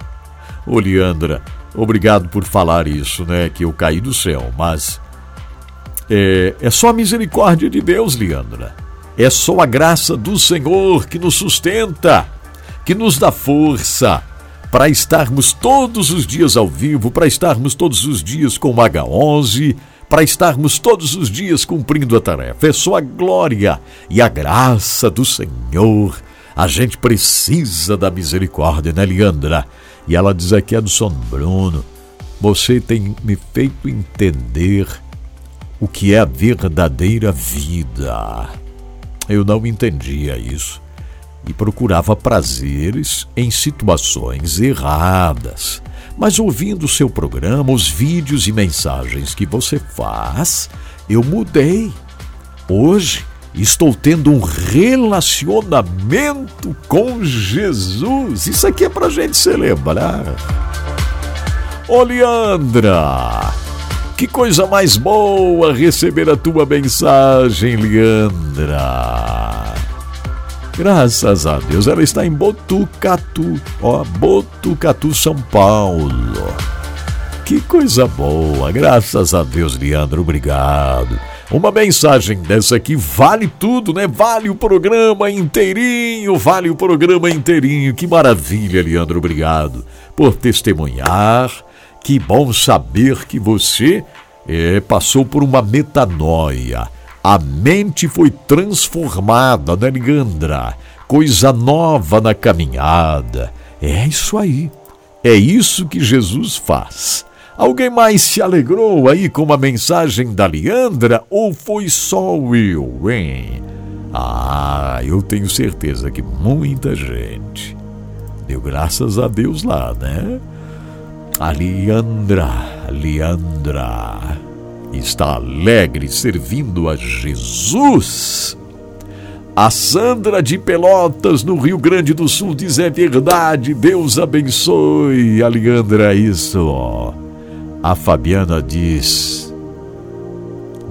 Ô Leandra, obrigado por falar isso, né? Que eu caí do céu, mas é, é só a misericórdia de Deus, Leandra. É só a graça do Senhor que nos sustenta, que nos dá força para estarmos todos os dias ao vivo, para estarmos todos os dias com o H11, para estarmos todos os dias cumprindo a tarefa. É só a glória e a graça do Senhor. A gente precisa da misericórdia, né, Leandra? E ela diz aqui, Edson Bruno, você tem me feito entender o que é a verdadeira vida. Eu não entendia isso e procurava prazeres em situações erradas. Mas ouvindo o seu programa, os vídeos e mensagens que você faz, eu mudei. Hoje estou tendo um relacionamento com Jesus. Isso aqui é para gente celebrar. Ô Leandra, que coisa mais boa receber a tua mensagem, Leandra. Graças a Deus, ela está em Botucatu, ó, Botucatu, São Paulo. Que coisa boa, graças a Deus, Leandro, obrigado. Uma mensagem dessa aqui vale tudo, né? Vale o programa inteirinho, vale o programa inteirinho. Que maravilha, Leandro, obrigado por testemunhar. Que bom saber que você é, passou por uma metanoia a mente foi transformada, né, Ligandra? Coisa nova na caminhada. É isso aí. É isso que Jesus faz. Alguém mais se alegrou aí com a mensagem da Leandra ou foi só eu, hein? Ah, eu tenho certeza que muita gente deu graças a Deus lá, né? A Leandra, Leandra está alegre servindo a Jesus. A Sandra de Pelotas, no Rio Grande do Sul, diz: é verdade, Deus abençoe. A Leandra, isso. A Fabiana diz: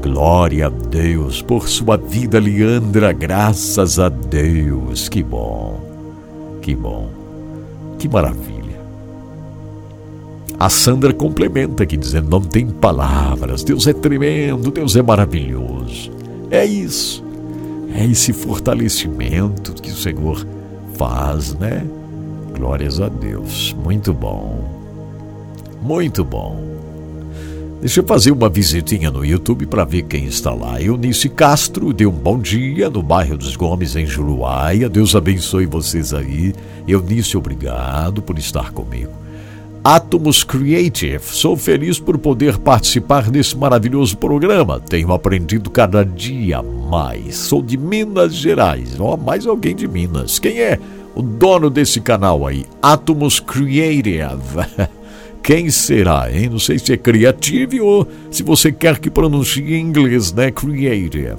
Glória a Deus por sua vida, Leandra, graças a Deus. Que bom, que bom, que maravilha. A Sandra complementa aqui, dizendo: não tem palavras, Deus é tremendo, Deus é maravilhoso. É isso, é esse fortalecimento que o Senhor faz, né? Glórias a Deus, muito bom, muito bom. Deixa eu fazer uma visitinha no YouTube para ver quem está lá. Eunice Castro deu um bom dia no bairro dos Gomes, em Juruáia. Deus abençoe vocês aí. Eunice, obrigado por estar comigo. Atomos Creative. Sou feliz por poder participar desse maravilhoso programa. Tenho aprendido cada dia mais. Sou de Minas Gerais. Ó, oh, mais alguém de Minas. Quem é o dono desse canal aí? Atomos Creative. Quem será, hein? Não sei se é Creative ou se você quer que pronuncie em inglês, né? Creative.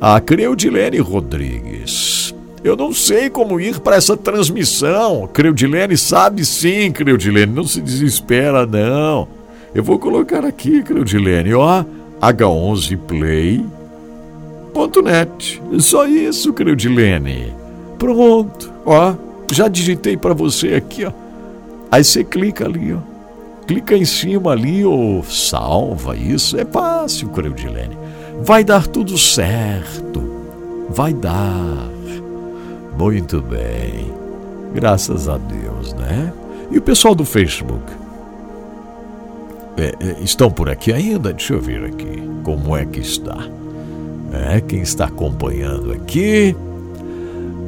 A Creudilene Rodrigues. Eu não sei como ir para essa transmissão. Creudilene sabe sim, Creudilene. Não se desespera, não. Eu vou colocar aqui, Creudilene, ó. H11play.net. Só isso, Creudilene. Pronto, ó. Já digitei para você aqui, ó. Aí você clica ali, ó clica em cima ali ou salva isso. É fácil, Creudilene. Vai dar tudo certo. Vai dar. Muito bem. Graças a Deus, né? E o pessoal do Facebook? É, é, estão por aqui ainda? Deixa eu ver aqui. Como é que está? É, quem está acompanhando aqui?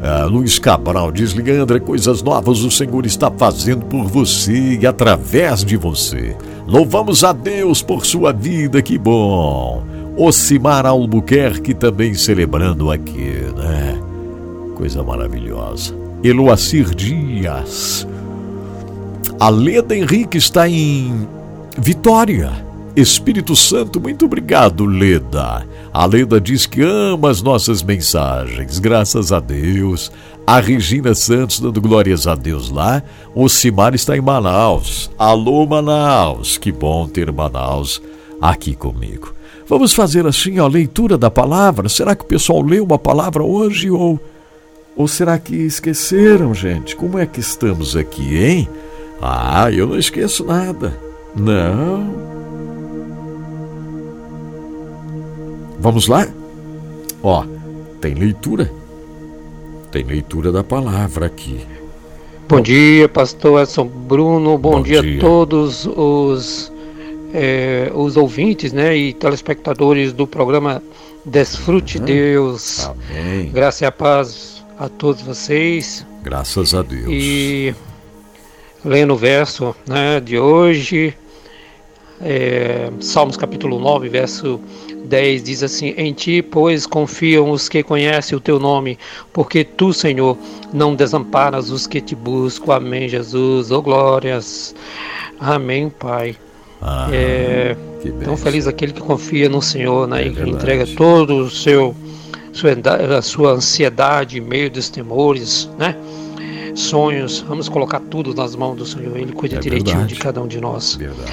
Ah, Luiz Cabral diz: Leandra, coisas novas o Senhor está fazendo por você e através de você. Louvamos a Deus por sua vida, que bom. Ocimar Albuquerque também celebrando aqui, né? Coisa maravilhosa. Eloacir Dias. A Leda Henrique está em Vitória. Espírito Santo, muito obrigado, Leda. A Leda diz que ama as nossas mensagens, graças a Deus. A Regina Santos dando glórias a Deus lá. O Simar está em Manaus. Alô, Manaus. Que bom ter Manaus aqui comigo. Vamos fazer assim a leitura da palavra. Será que o pessoal leu uma palavra hoje ou ou será que esqueceram, gente? Como é que estamos aqui, hein? Ah, eu não esqueço nada. Não. Vamos lá? Ó, tem leitura. Tem leitura da palavra aqui. Bom dia, pastor Edson Bruno. Bom, Bom dia, dia, a todos os, é, os ouvintes né, e telespectadores do programa Desfrute uhum. Deus. Amém. Graça e a paz a todos vocês. Graças a Deus. E lendo o verso né, de hoje, é, Salmos capítulo 9, verso 10 diz assim: Em ti, pois, confiam os que conhecem o teu nome, porque tu, Senhor, não desamparas os que te buscam. Amém, Jesus. Oh, glórias. Amém, Pai. Ah, é, tão feliz aquele que confia no Senhor, né, é e que entrega todo o seu sua, a sua ansiedade em meio dos temores, né? Sonhos, vamos colocar tudo nas mãos do Senhor. Ele cuida é direitinho verdade. de cada um de nós. Verdade.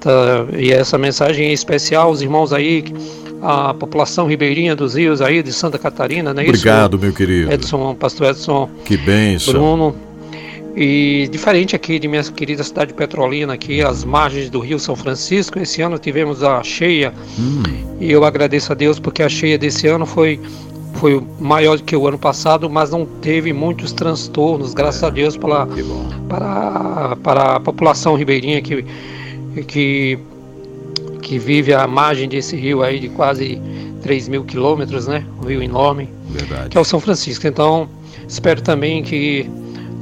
Tá, e essa mensagem especial, os irmãos aí, a população ribeirinha dos rios aí de Santa Catarina, né? Obrigado, isso, meu querido. Edson, pastor Edson. Que bênção. Bruno. E diferente aqui de minha querida cidade Petrolina, aqui as margens do Rio São Francisco, esse ano tivemos a cheia. Hum. E eu agradeço a Deus porque a cheia desse ano foi foi maior do que o ano passado, mas não teve muitos transtornos, graças é, a Deus pela, para, para a população ribeirinha que que, que vive à margem desse rio aí de quase 3 mil quilômetros, né? Um rio enorme, Verdade. que é o São Francisco. Então, espero também que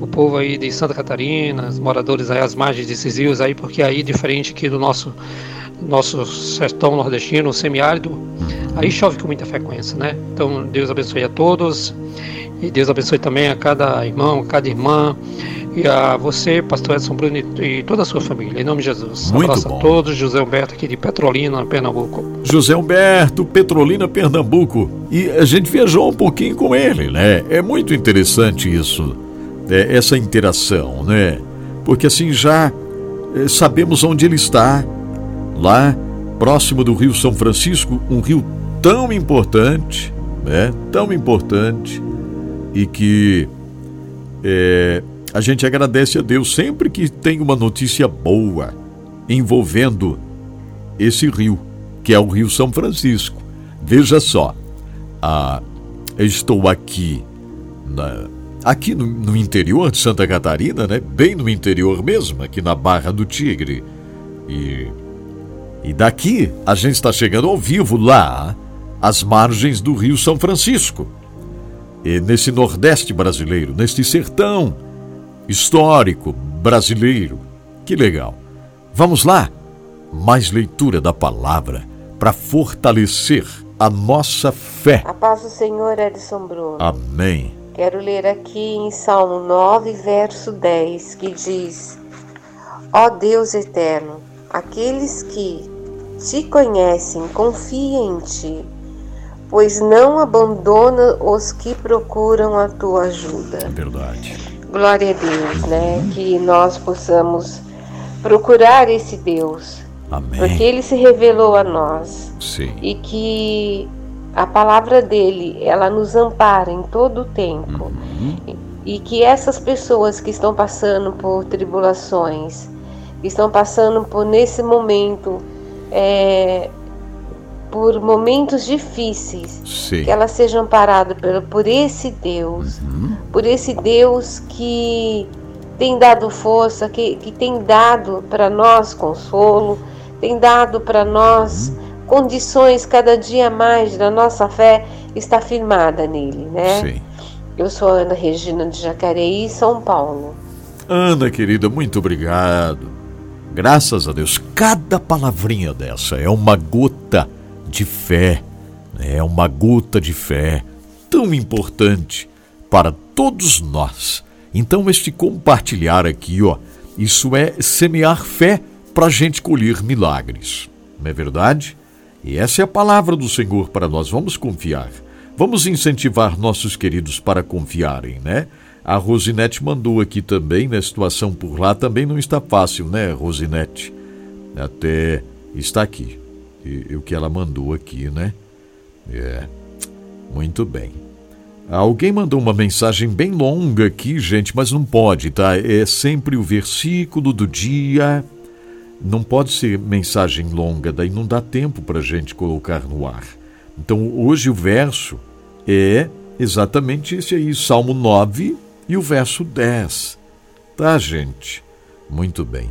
o povo aí de Santa Catarina, os moradores aí às margens desses rios aí, porque aí diferente aqui do nosso nosso sertão nordestino, semiárido, aí chove com muita frequência, né? Então, Deus abençoe a todos e Deus abençoe também a cada irmão, a cada irmã, e a você, pastor Edson Bruno e toda a sua família. Em nome de Jesus. Muito Abraço bom. a todos. José Humberto aqui de Petrolina, Pernambuco. José Humberto, Petrolina, Pernambuco. E a gente viajou um pouquinho com ele, né? É muito interessante isso, é, essa interação, né? Porque assim já é, sabemos onde ele está, lá próximo do Rio São Francisco, um rio tão importante, né? Tão importante e que é, a gente agradece a Deus sempre que tem uma notícia boa, envolvendo esse rio, que é o Rio São Francisco. Veja só, ah, estou aqui na, aqui no, no, interior de Santa Catarina, né? Bem no interior mesmo, aqui na Barra do Tigre. E, e daqui a gente está chegando ao vivo lá, às margens do Rio São Francisco. E nesse Nordeste brasileiro, neste sertão histórico brasileiro. Que legal. Vamos lá? Mais leitura da palavra para fortalecer a nossa fé. A paz do Senhor, Edson Bruno. Amém. Quero ler aqui em Salmo 9, verso 10, que diz: Ó Deus eterno, aqueles que te conhecem confiem em ti, pois não abandona os que procuram a tua ajuda. É verdade. Glória a Deus, né? Uhum. Que nós possamos procurar esse Deus. Amém. Porque ele se revelou a nós. Sim. E que a palavra dele, ela nos ampara em todo o tempo. Uhum. E, que essas pessoas que estão passando por tribulações, que estão passando por nesse momento é, por momentos difíceis, Sim. que elas sejam amparadas por, por esse Deus, uhum. por esse Deus que tem dado força, que, que tem dado para nós consolo, tem dado para nós uhum. Condições cada dia mais da nossa fé está firmada nele, né? Sim. Eu sou Ana Regina de Jacareí, São Paulo. Ana, querida, muito obrigado. Graças a Deus, cada palavrinha dessa é uma gota de fé, é uma gota de fé tão importante para todos nós. Então, este compartilhar aqui, ó, isso é semear fé para a gente colher milagres, não é verdade? E essa é a palavra do Senhor para nós. Vamos confiar. Vamos incentivar nossos queridos para confiarem, né? A Rosinete mandou aqui também, né? A situação por lá também não está fácil, né, Rosinete? Até está aqui o que ela mandou aqui, né? É. Muito bem. Alguém mandou uma mensagem bem longa aqui, gente, mas não pode, tá? É sempre o versículo do dia. Não pode ser mensagem longa, daí não dá tempo para gente colocar no ar. Então, hoje o verso é exatamente esse aí, Salmo 9 e o verso 10. Tá, gente? Muito bem.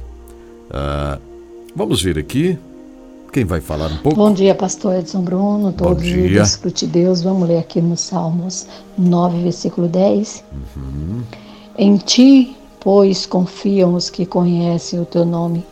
Ah, vamos ver aqui. Quem vai falar um pouco? Bom dia, pastor Edson Bruno, todos os de Deus. Vamos ler aqui no Salmos 9, versículo 10. Uhum. Em ti, pois, confiam os que conhecem o teu nome.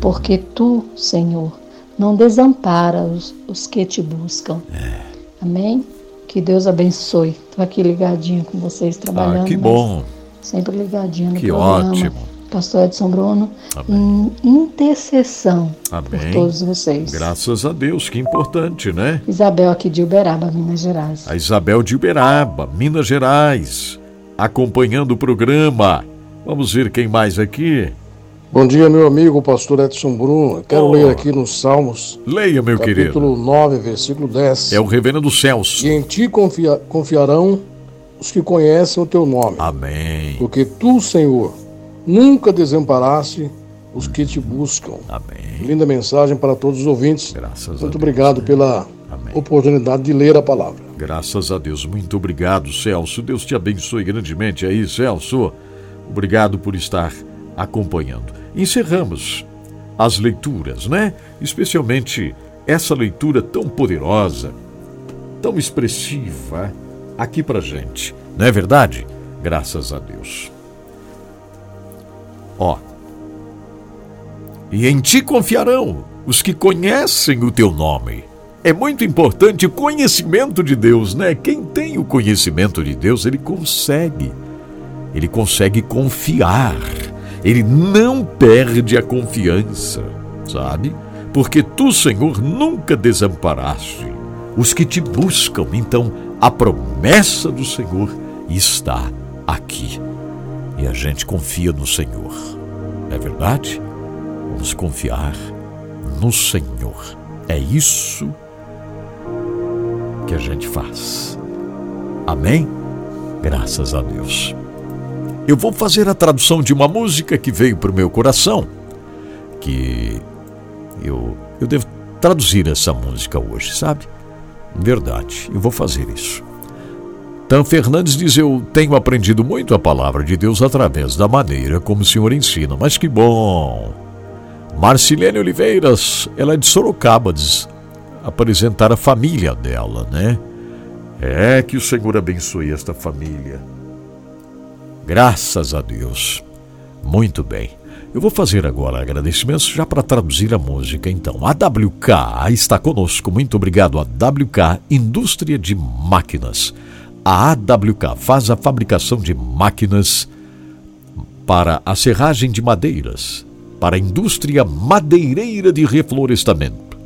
Porque tu, Senhor, não desampara os, os que te buscam. É. Amém? Que Deus abençoe. Estou aqui ligadinho com vocês, trabalhando. Ah, que bom. Sempre ligadinho no que programa. ótimo pastor Edson Bruno, Amém. em intercessão Amém. por todos vocês. Graças a Deus, que importante, né? Isabel aqui de Uberaba, Minas Gerais. A Isabel de Uberaba, Minas Gerais, acompanhando o programa. Vamos ver quem mais aqui. Bom dia, meu amigo, pastor Edson Bruno. Eu quero oh. ler aqui nos Salmos. Leia, meu capítulo querido. Capítulo 9, versículo 10. É o reverendo Celso. E em ti confia confiarão os que conhecem o teu nome. Amém. Porque tu, Senhor, Nunca desamparaste os que te buscam. Amém. Linda mensagem para todos os ouvintes. Graças Muito obrigado Deus. pela Amém. oportunidade de ler a palavra. Graças a Deus. Muito obrigado, Celso. Deus te abençoe grandemente aí, Celso. Obrigado por estar acompanhando. Encerramos as leituras, né? Especialmente essa leitura tão poderosa, tão expressiva aqui pra gente. Não é verdade? Graças a Deus. Ó. E em ti confiarão os que conhecem o teu nome. É muito importante o conhecimento de Deus, né? Quem tem o conhecimento de Deus, ele consegue. Ele consegue confiar. Ele não perde a confiança, sabe? Porque tu, Senhor, nunca desamparaste os que te buscam. Então, a promessa do Senhor está aqui e a gente confia no Senhor. É verdade? Vamos confiar no Senhor. É isso que a gente faz. Amém? Graças a Deus. Eu vou fazer a tradução de uma música que veio para o meu coração, que eu, eu devo traduzir essa música hoje, sabe? Verdade, eu vou fazer isso. Tan Fernandes diz: Eu tenho aprendido muito a palavra de Deus através da maneira como o Senhor ensina, mas que bom! Marcilene Oliveiras, ela é de Sorocaba, diz apresentar a família dela, né? É que o Senhor abençoe esta família. Graças a Deus. Muito bem. Eu vou fazer agora agradecimentos já para traduzir a música. Então, a WK está conosco. Muito obrigado, a WK Indústria de Máquinas. A AWK faz a fabricação de máquinas para a serragem de madeiras, para a indústria madeireira de reflorestamento.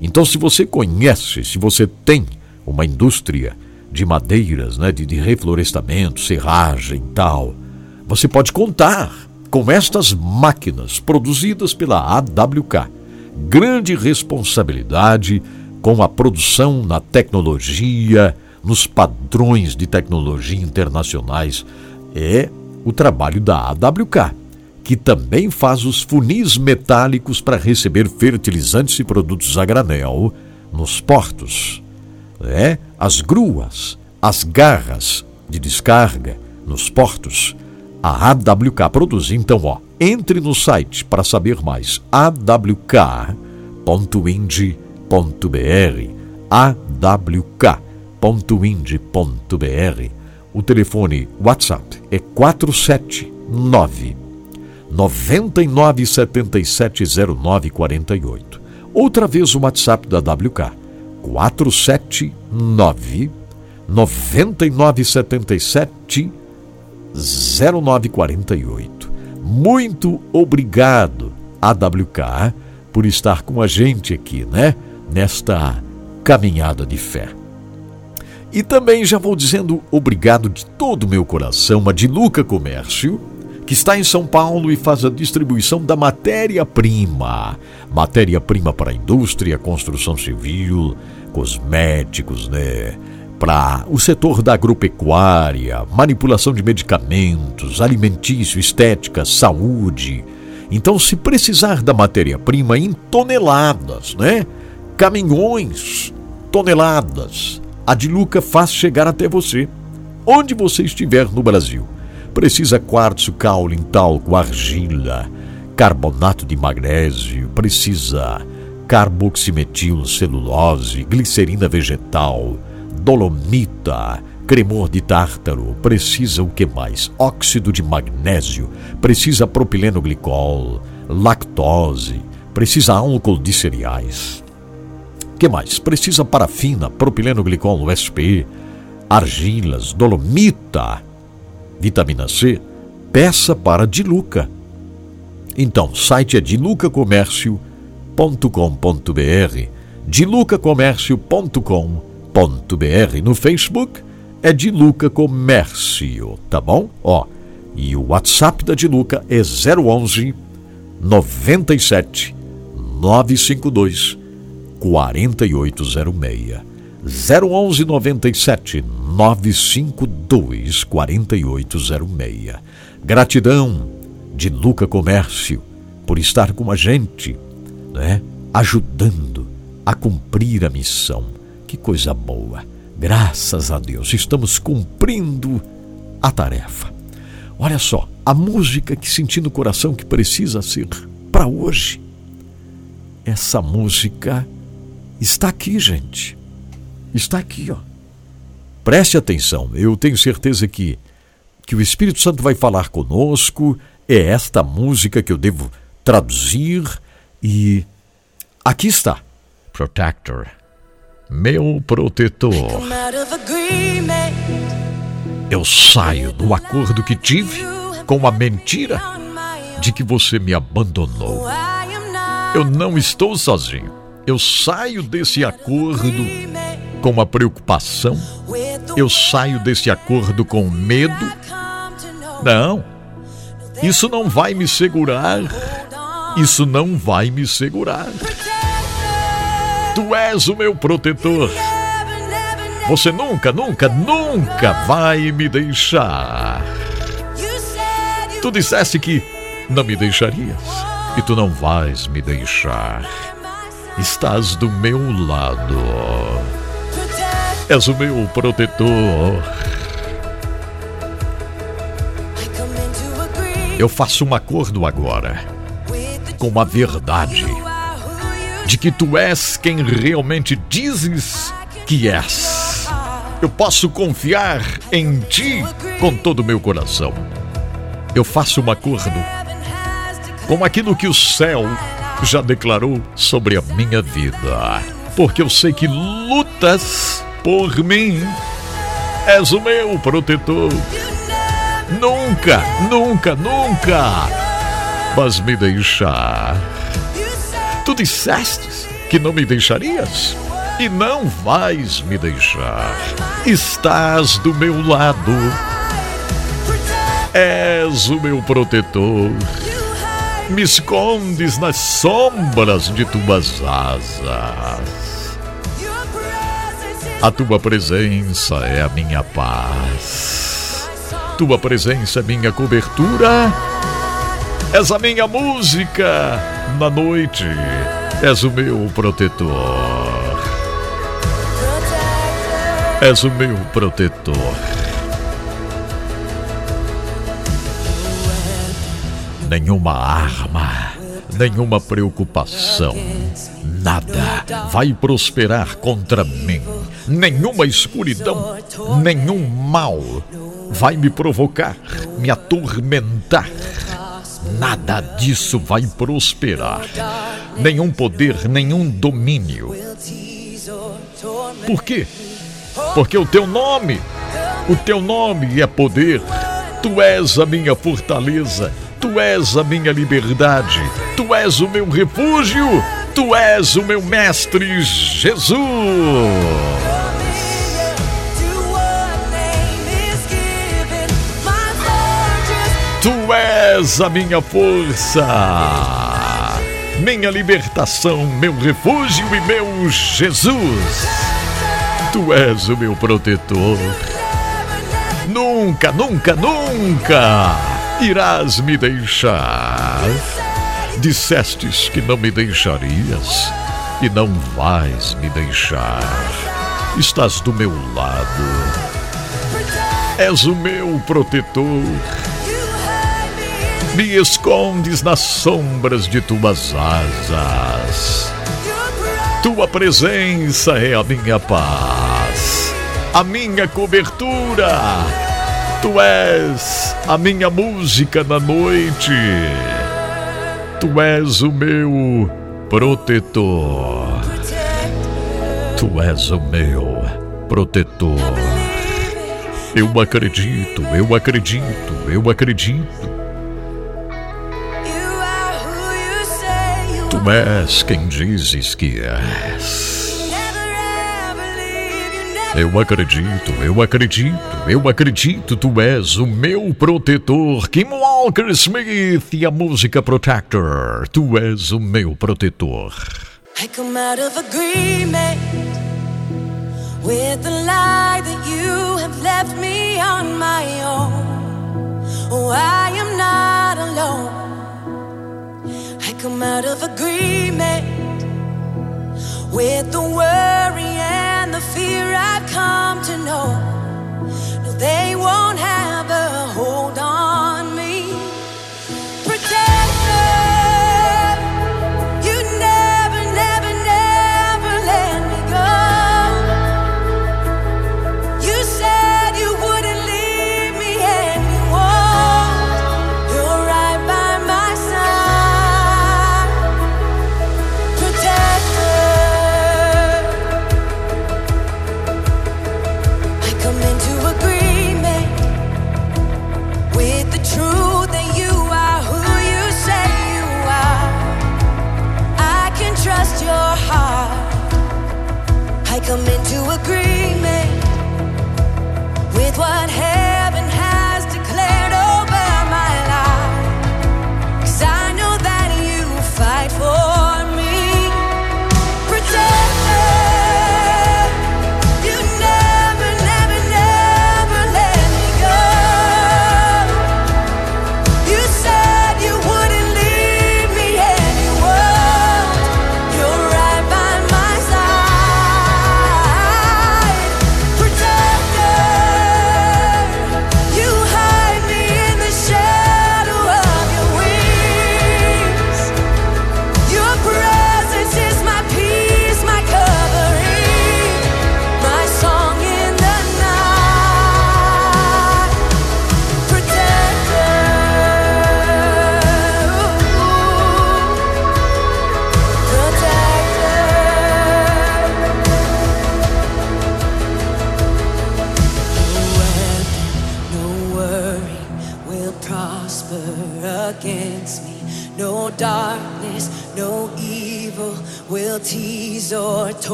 Então, se você conhece, se você tem uma indústria de madeiras, né, de, de reflorestamento, serragem tal, você pode contar com estas máquinas produzidas pela AWK. Grande responsabilidade com a produção na tecnologia, nos padrões de tecnologia internacionais é o trabalho da AWK, que também faz os funis metálicos para receber fertilizantes e produtos a granel nos portos. É, as gruas, as garras de descarga nos portos. A AWK produz. Então, ó, entre no site para saber mais. awk.ind.br. AWK www.ind.br. O telefone WhatsApp é 479 99770948. Outra vez o WhatsApp da WK 479 9977 0948. Muito obrigado AWK por estar com a gente aqui, né? Nesta caminhada de fé. E também já vou dizendo obrigado de todo o meu coração a Diluca Comércio, que está em São Paulo e faz a distribuição da matéria-prima. Matéria-prima para a indústria, construção civil, cosméticos, né? Para o setor da agropecuária, manipulação de medicamentos, alimentício, estética, saúde. Então, se precisar da matéria-prima em toneladas, né? Caminhões, toneladas a Diluca faz chegar até você, onde você estiver no Brasil. Precisa quartzo, caule, talco, argila, carbonato de magnésio, precisa carboximetil, celulose, glicerina vegetal, dolomita, cremor de tártaro, precisa o que mais? Óxido de magnésio, precisa propileno glicol, lactose, precisa álcool de cereais que mais? Precisa parafina, propileno glicol USP, argilas, dolomita, vitamina C. Peça para Diluca. Então, site é dilucacomércio.com.br, dilucacomércio.com.br. No Facebook é Diluca Comércio, tá bom? Ó, e o WhatsApp da Diluca é 011 97 952 4806. 011 97 952 4806. Gratidão de Luca Comércio por estar com a gente, né? ajudando a cumprir a missão. Que coisa boa. Graças a Deus, estamos cumprindo a tarefa. Olha só, a música que senti no coração que precisa ser para hoje. Essa música Está aqui, gente. Está aqui, ó. Preste atenção. Eu tenho certeza que que o Espírito Santo vai falar conosco. É esta música que eu devo traduzir e aqui está. Protector. Meu protetor. Eu saio do acordo que tive com a mentira de que você me abandonou. Eu não estou sozinho eu saio desse acordo com a preocupação, eu saio desse acordo com medo. Não, isso não vai me segurar, isso não vai me segurar. Tu és o meu protetor. Você nunca, nunca, nunca vai me deixar. Tu disseste que não me deixarias. e tu não vais me deixar. Estás do meu lado. És o meu protetor. Eu faço um acordo agora com a verdade de que tu és quem realmente dizes que és. Eu posso confiar em ti com todo o meu coração. Eu faço um acordo com aquilo que o céu já declarou sobre a minha vida, porque eu sei que lutas por mim. És o meu protetor. Nunca, nunca, nunca vas me deixar. Tu disseste que não me deixarias e não vais me deixar. Estás do meu lado. És o meu protetor. Me escondes nas sombras de tuas asas. A tua presença é a minha paz. Tua presença é minha cobertura. És a minha música na noite. És o meu protetor. És o meu protetor. Nenhuma arma, nenhuma preocupação, nada vai prosperar contra mim. Nenhuma escuridão, nenhum mal vai me provocar, me atormentar nada disso vai prosperar. Nenhum poder, nenhum domínio. Por quê? Porque o teu nome, o teu nome é poder. Tu és a minha fortaleza, tu és a minha liberdade, tu és o meu refúgio, tu és o meu mestre Jesus. Tu és a minha força, minha libertação, meu refúgio e meu Jesus. Tu és o meu protetor. Nunca, nunca, nunca irás me deixar. Dissestes que não me deixarias e não vais me deixar. Estás do meu lado. És o meu protetor me escondes nas sombras de tuas asas. Tua presença é a minha paz, a minha cobertura. Tu és a minha música na noite. Tu és o meu protetor. Tu és o meu protetor. Eu acredito, eu acredito, eu acredito. Tu és quem dizes que és. Eu acredito, eu acredito, eu acredito, tu és o meu protetor. Kim Walker Smith e a música Protector. Tu és o meu protetor. I come out of agreement with the lie that you have left me on my own. Oh, I am not alone. come out of agreement with the worry and fear I've come to know. No, they won't have a hold on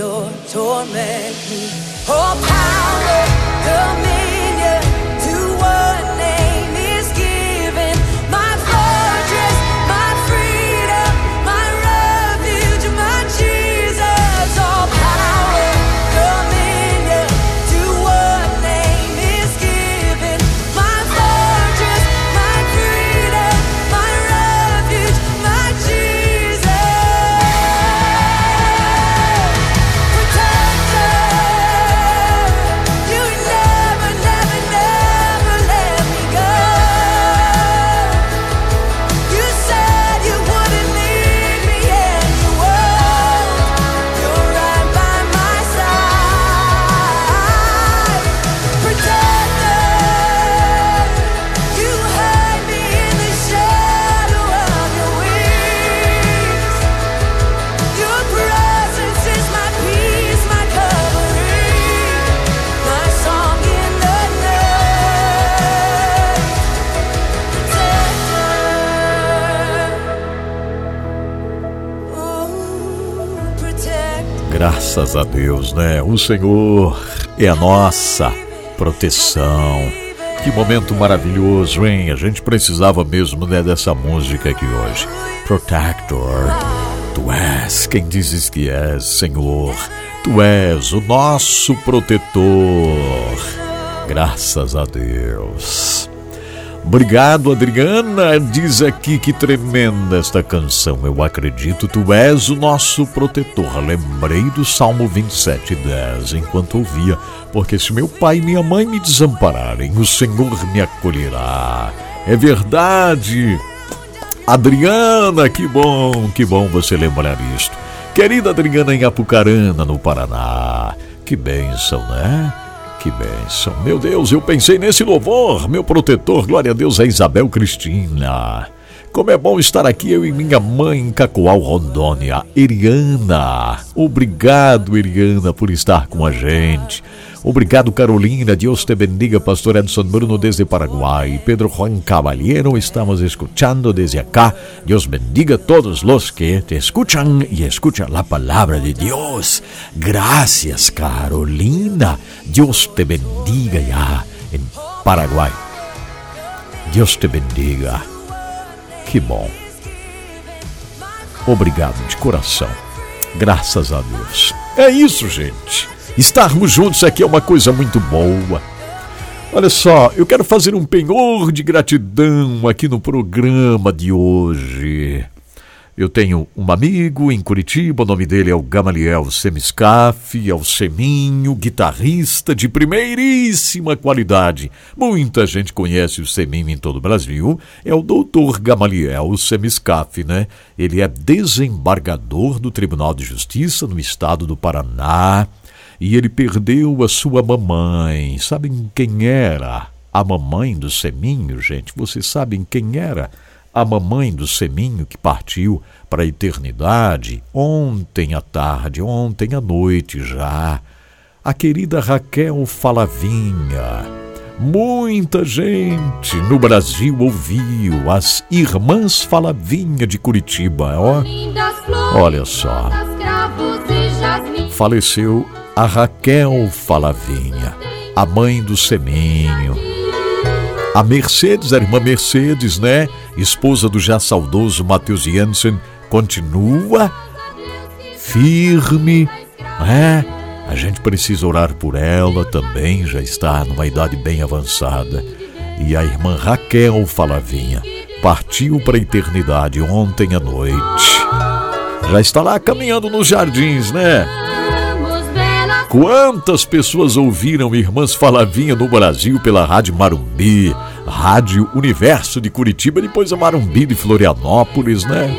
or torment Graças a Deus, né? O Senhor é a nossa proteção. Que momento maravilhoso, hein? A gente precisava mesmo né, dessa música aqui hoje. Protector. Tu és quem dizes que és, Senhor. Tu és o nosso protetor. Graças a Deus. Obrigado, Adriana. Diz aqui que tremenda esta canção. Eu acredito, tu és o nosso protetor. Lembrei do Salmo 27, 10, enquanto ouvia. Porque se meu pai e minha mãe me desampararem, o Senhor me acolherá. É verdade. Adriana, que bom, que bom você lembrar isto. Querida Adriana em Apucarana, no Paraná. Que bênção, né? Que bênção. Meu Deus, eu pensei nesse louvor. Meu protetor, glória a Deus, é Isabel Cristina. Como é bom estar aqui, eu e minha mãe em Cacoal, Rondônia. Eriana. Obrigado, Eriana, por estar com a gente. Obrigado, Carolina. Deus te bendiga, Pastor Edson Bruno desde Paraguai. Pedro Juan Caballero, estamos escuchando desde acá. Deus bendiga a todos los que te escuchan y escuchan la palabra de Dios. Gracias, Carolina. Dios te bendiga ya en Paraguai. Deus te bendiga. Que bom. Obrigado de coração. Graças a Deus. É isso, gente. Estarmos juntos aqui é uma coisa muito boa. Olha só, eu quero fazer um penhor de gratidão aqui no programa de hoje. Eu tenho um amigo em Curitiba, o nome dele é o Gamaliel Semiscaf, é o Seminho, guitarrista de primeiríssima qualidade. Muita gente conhece o Seminho em todo o Brasil. É o doutor Gamaliel Semiscaf, né? Ele é desembargador do Tribunal de Justiça no estado do Paraná e ele perdeu a sua mamãe. Sabem quem era a mamãe do Seminho, gente? Vocês sabem quem era? a mamãe do Seminho que partiu para a eternidade ontem à tarde, ontem à noite já. A querida Raquel Falavinha. Muita gente no Brasil ouviu as Irmãs Falavinha de Curitiba, ó. Olha só. Faleceu a Raquel Falavinha, a mãe do Seminho. A Mercedes, a irmã Mercedes, né? Esposa do já saudoso Matheus Jansen, continua firme, né? A gente precisa orar por ela também, já está numa idade bem avançada. E a irmã Raquel Falavinha partiu para a eternidade ontem à noite. Já está lá caminhando nos jardins, né? Quantas pessoas ouviram Irmãs Falavinha no Brasil pela Rádio Marumbi, Rádio Universo de Curitiba, depois a Marumbi de Florianópolis, né?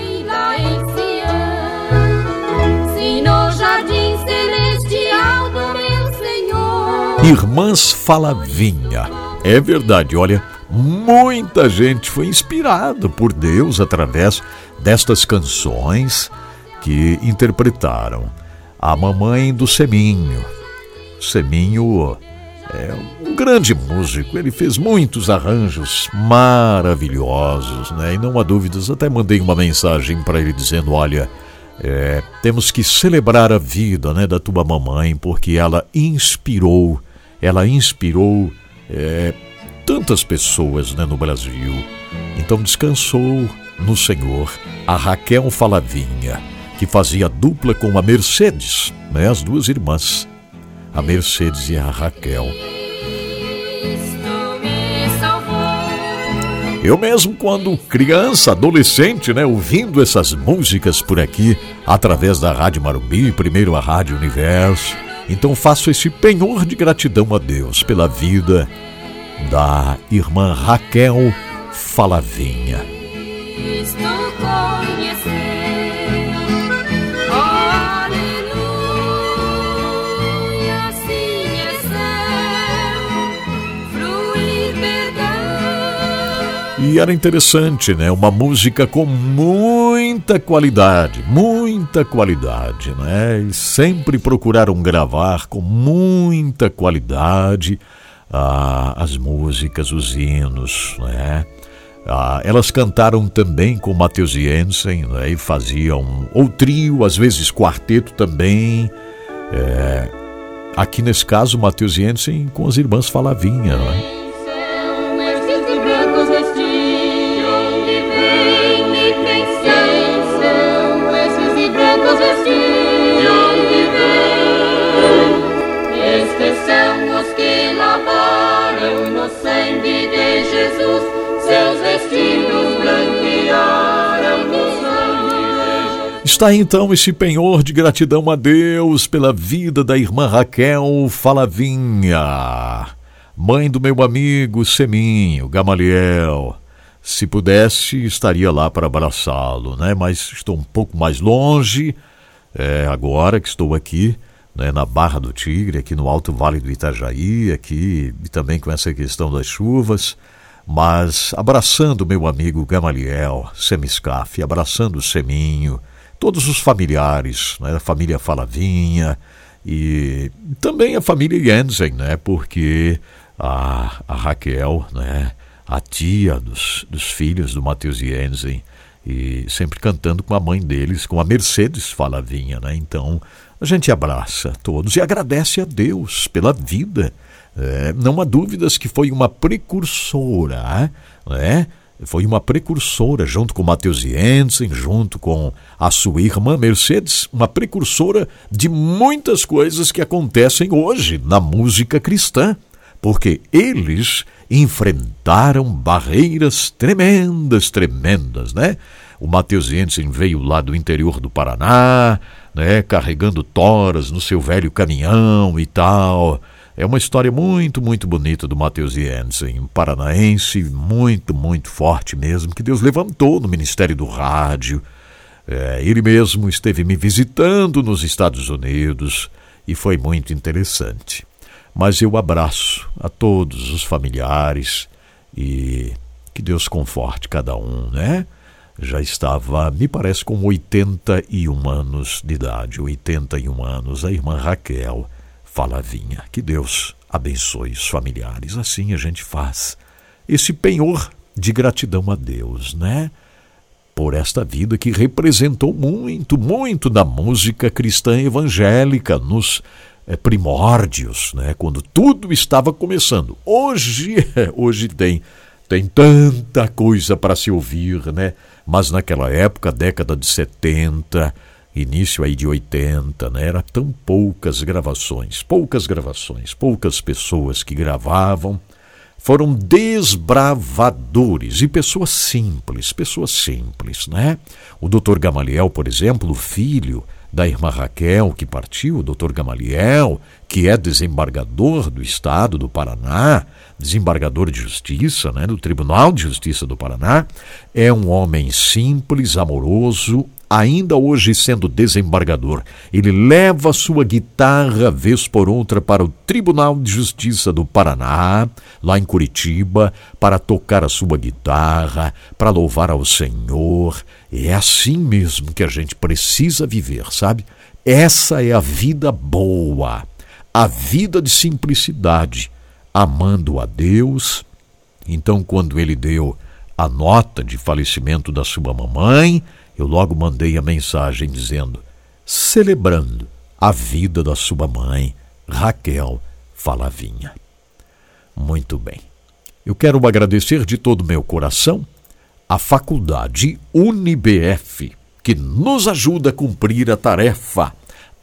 Irmãs Falavinha. É verdade, olha, muita gente foi inspirada por Deus através destas canções que interpretaram a mamãe do Seminho. Seminho é um grande músico, ele fez muitos arranjos maravilhosos, né? E não há dúvidas, até mandei uma mensagem para ele dizendo: olha, é, temos que celebrar a vida né, da tua mamãe, porque ela inspirou, ela inspirou é, tantas pessoas né, no Brasil. Então descansou no Senhor a Raquel Falavinha, que fazia dupla com a Mercedes, né, as duas irmãs, a Mercedes e a Raquel. Eu mesmo, quando criança, adolescente, né, ouvindo essas músicas por aqui, através da Rádio Marumbi, primeiro a Rádio Universo, então faço esse penhor de gratidão a Deus pela vida da irmã Raquel Falavinha. Estou E era interessante, né? Uma música com muita qualidade, muita qualidade, né? E sempre procuraram gravar com muita qualidade ah, as músicas, os hinos, né? Ah, elas cantaram também com Matheus Jensen né? e faziam ou trio, às vezes quarteto também. É, aqui nesse caso, Matheus Jensen com as irmãs Falavinha, né? Jesus, seus vestidos branquearam no sangue. Está então esse penhor de gratidão a Deus pela vida da irmã Raquel Falavinha, mãe do meu amigo Seminho, Gamaliel. Se pudesse, estaria lá para abraçá-lo, né? Mas estou um pouco mais longe, é, agora que estou aqui, né, na Barra do Tigre, aqui no Alto Vale do Itajaí, aqui e também com essa questão das chuvas. Mas abraçando meu amigo Gamaliel Semiscaf, abraçando o Seminho, todos os familiares, né, a família Falavinha e também a família Jensen, né, porque a, a Raquel, né, a tia dos, dos filhos do Matheus Jensen, e sempre cantando com a mãe deles, com a Mercedes Falavinha, né? Então a gente abraça todos e agradece a Deus pela vida. É, não há dúvidas que foi uma precursora, né? Foi uma precursora, junto com Matheus Jensen, junto com a sua irmã Mercedes, uma precursora de muitas coisas que acontecem hoje na música cristã, porque eles enfrentaram barreiras tremendas, tremendas, né? O Matheus Jensen veio lá do interior do Paraná, né, carregando toras no seu velho caminhão e tal. É uma história muito, muito bonita do Matheus Jensen, um paranaense muito, muito forte mesmo, que Deus levantou no Ministério do Rádio. É, ele mesmo esteve me visitando nos Estados Unidos e foi muito interessante. Mas eu abraço a todos os familiares e que Deus conforte cada um, né? Já estava, me parece, com 81 anos de idade, 81 anos, a irmã Raquel Falavinha. Que Deus abençoe os familiares. Assim a gente faz esse penhor de gratidão a Deus, né? Por esta vida que representou muito, muito da música cristã evangélica nos é, primórdios, né? quando tudo estava começando. Hoje, hoje tem, tem tanta coisa para se ouvir, né? mas naquela época, década de 70, início aí de 80, né? Era tão poucas gravações, poucas gravações, poucas pessoas que gravavam. Foram desbravadores e pessoas simples, pessoas simples, né? O doutor Gamaliel, por exemplo, o filho da irmã Raquel, que partiu, o doutor Gamaliel, que é desembargador do Estado do Paraná, desembargador de justiça, né, do Tribunal de Justiça do Paraná, é um homem simples, amoroso ainda hoje sendo desembargador, ele leva sua guitarra vez por outra para o Tribunal de Justiça do Paraná, lá em Curitiba, para tocar a sua guitarra, para louvar ao Senhor. É assim mesmo que a gente precisa viver, sabe? Essa é a vida boa, a vida de simplicidade, amando a Deus. Então, quando ele deu a nota de falecimento da sua mamãe, eu logo mandei a mensagem dizendo: celebrando a vida da sua mãe, Raquel Falavinha. Muito bem. Eu quero agradecer de todo meu coração a faculdade UniBF, que nos ajuda a cumprir a tarefa.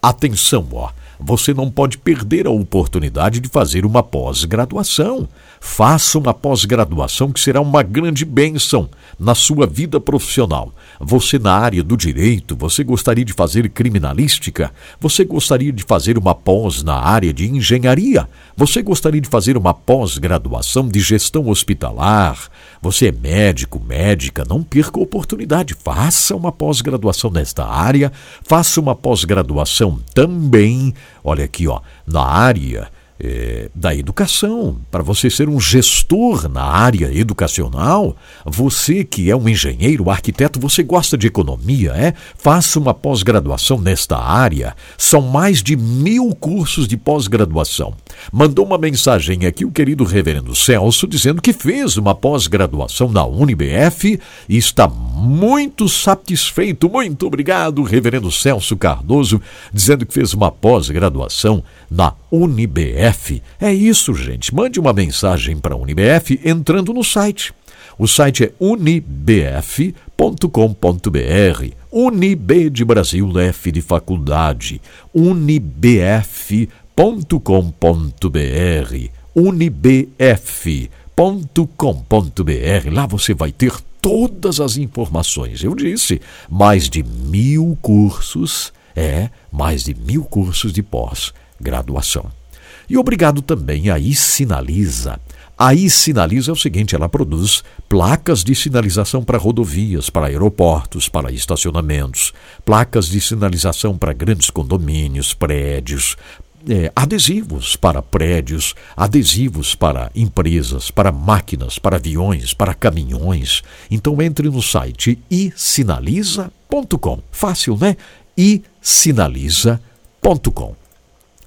Atenção, ó, você não pode perder a oportunidade de fazer uma pós-graduação. Faça uma pós-graduação que será uma grande bênção na sua vida profissional. Você, na área do direito, você gostaria de fazer criminalística? Você gostaria de fazer uma pós na área de engenharia? Você gostaria de fazer uma pós-graduação de gestão hospitalar? Você é médico, médica? Não perca a oportunidade. Faça uma pós-graduação nesta área. Faça uma pós-graduação também, olha aqui, ó, na área é, da educação, para você ser um gestor na área educacional, você que é um engenheiro, arquiteto, você gosta de economia, é? Faça uma pós-graduação nesta área. São mais de mil cursos de pós-graduação. Mandou uma mensagem aqui o querido reverendo Celso dizendo que fez uma pós-graduação na UniBF e está satisfeito. Muito obrigado, reverendo Celso Cardoso, dizendo que fez uma pós-graduação na UniBF. É isso, gente. Mande uma mensagem para a UniBF entrando no site. O site é unibf.com.br. Unib de Brasil, F de faculdade. unibf.com.br. unibf.com.br. Lá você vai ter todas as informações. Eu disse, mais de mil cursos, é, mais de mil cursos de pós-graduação. E obrigado também a Sinaliza. A Sinaliza é o seguinte, ela produz placas de sinalização para rodovias, para aeroportos, para estacionamentos, placas de sinalização para grandes condomínios, prédios, é, adesivos para prédios, adesivos para empresas, para máquinas, para aviões, para caminhões. Então entre no site isinaliza.com. Fácil, né? isinaliza.com.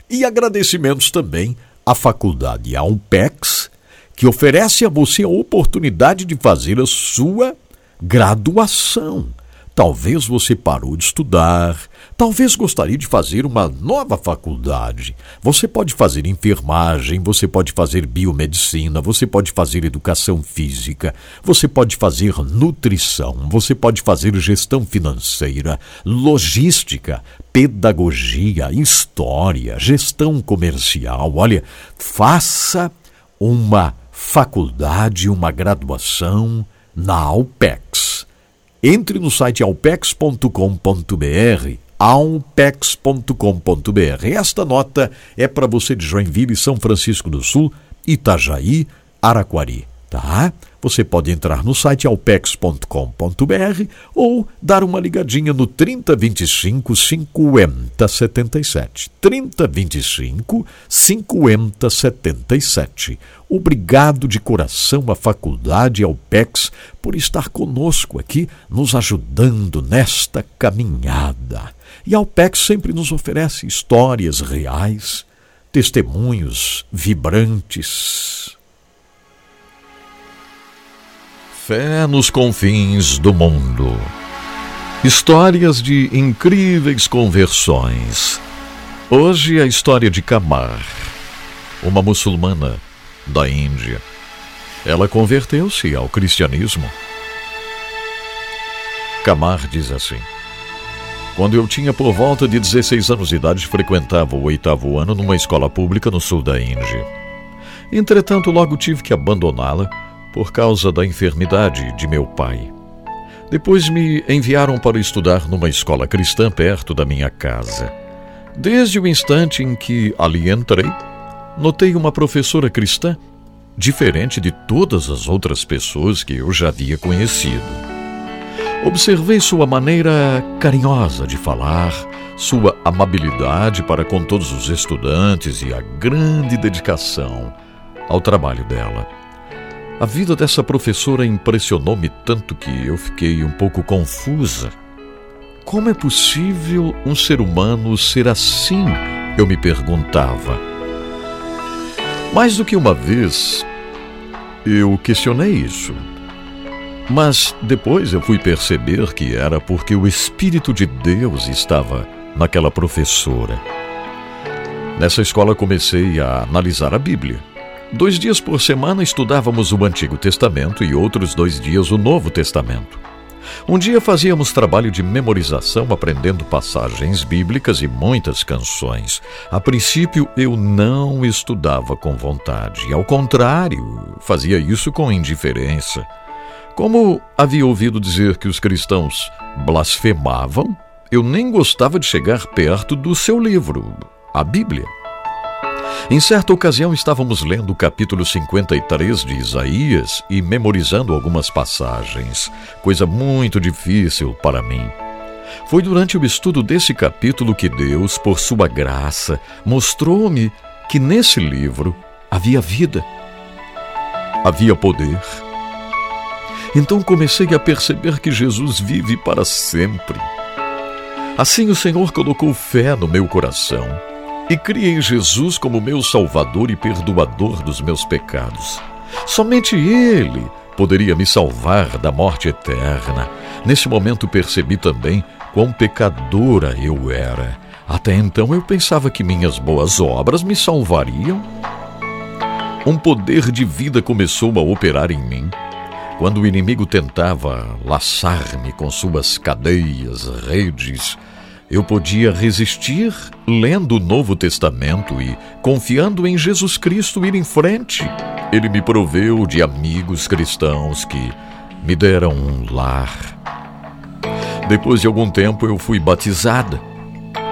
E agradecimentos também à Faculdade Alpex, que oferece a você a oportunidade de fazer a sua graduação. Talvez você parou de estudar, talvez gostaria de fazer uma nova faculdade. Você pode fazer enfermagem, você pode fazer biomedicina, você pode fazer educação física, você pode fazer nutrição, você pode fazer gestão financeira, logística, pedagogia, história, gestão comercial. Olha, faça uma faculdade, uma graduação na Alpex. Entre no site alpex.com.br, alpex.com.br. Esta nota é para você de Joinville, São Francisco do Sul, Itajaí, Araquari, tá? Você pode entrar no site alpex.com.br ou dar uma ligadinha no 3025 5077. 3025 5077. Obrigado de coração à Faculdade Alpex por estar conosco aqui, nos ajudando nesta caminhada. E a Alpex sempre nos oferece histórias reais, testemunhos vibrantes Fé nos confins do mundo. Histórias de incríveis conversões. Hoje a história de Kamar, uma muçulmana da Índia. Ela converteu-se ao cristianismo. Kamar diz assim: Quando eu tinha por volta de 16 anos de idade, frequentava o oitavo ano numa escola pública no sul da Índia. Entretanto, logo tive que abandoná-la por causa da enfermidade de meu pai. Depois me enviaram para estudar numa escola cristã perto da minha casa. Desde o instante em que ali entrei, notei uma professora cristã diferente de todas as outras pessoas que eu já havia conhecido. Observei sua maneira carinhosa de falar, sua amabilidade para com todos os estudantes e a grande dedicação ao trabalho dela. A vida dessa professora impressionou-me tanto que eu fiquei um pouco confusa. Como é possível um ser humano ser assim? Eu me perguntava. Mais do que uma vez, eu questionei isso. Mas depois eu fui perceber que era porque o Espírito de Deus estava naquela professora. Nessa escola comecei a analisar a Bíblia. Dois dias por semana estudávamos o Antigo Testamento e outros dois dias o Novo Testamento. Um dia fazíamos trabalho de memorização aprendendo passagens bíblicas e muitas canções. A princípio eu não estudava com vontade, ao contrário, fazia isso com indiferença. Como havia ouvido dizer que os cristãos blasfemavam, eu nem gostava de chegar perto do seu livro, a Bíblia. Em certa ocasião estávamos lendo o capítulo 53 de Isaías e memorizando algumas passagens, coisa muito difícil para mim. Foi durante o estudo desse capítulo que Deus, por sua graça, mostrou-me que nesse livro havia vida, havia poder. Então comecei a perceber que Jesus vive para sempre. Assim o Senhor colocou fé no meu coração e criei Jesus como meu Salvador e perdoador dos meus pecados. Somente Ele poderia me salvar da morte eterna. Nesse momento percebi também quão pecadora eu era. Até então eu pensava que minhas boas obras me salvariam. Um poder de vida começou a operar em mim. Quando o inimigo tentava laçar-me com suas cadeias, redes, eu podia resistir lendo o Novo Testamento e, confiando em Jesus Cristo, ir em frente. Ele me proveu de amigos cristãos que me deram um lar. Depois de algum tempo, eu fui batizada.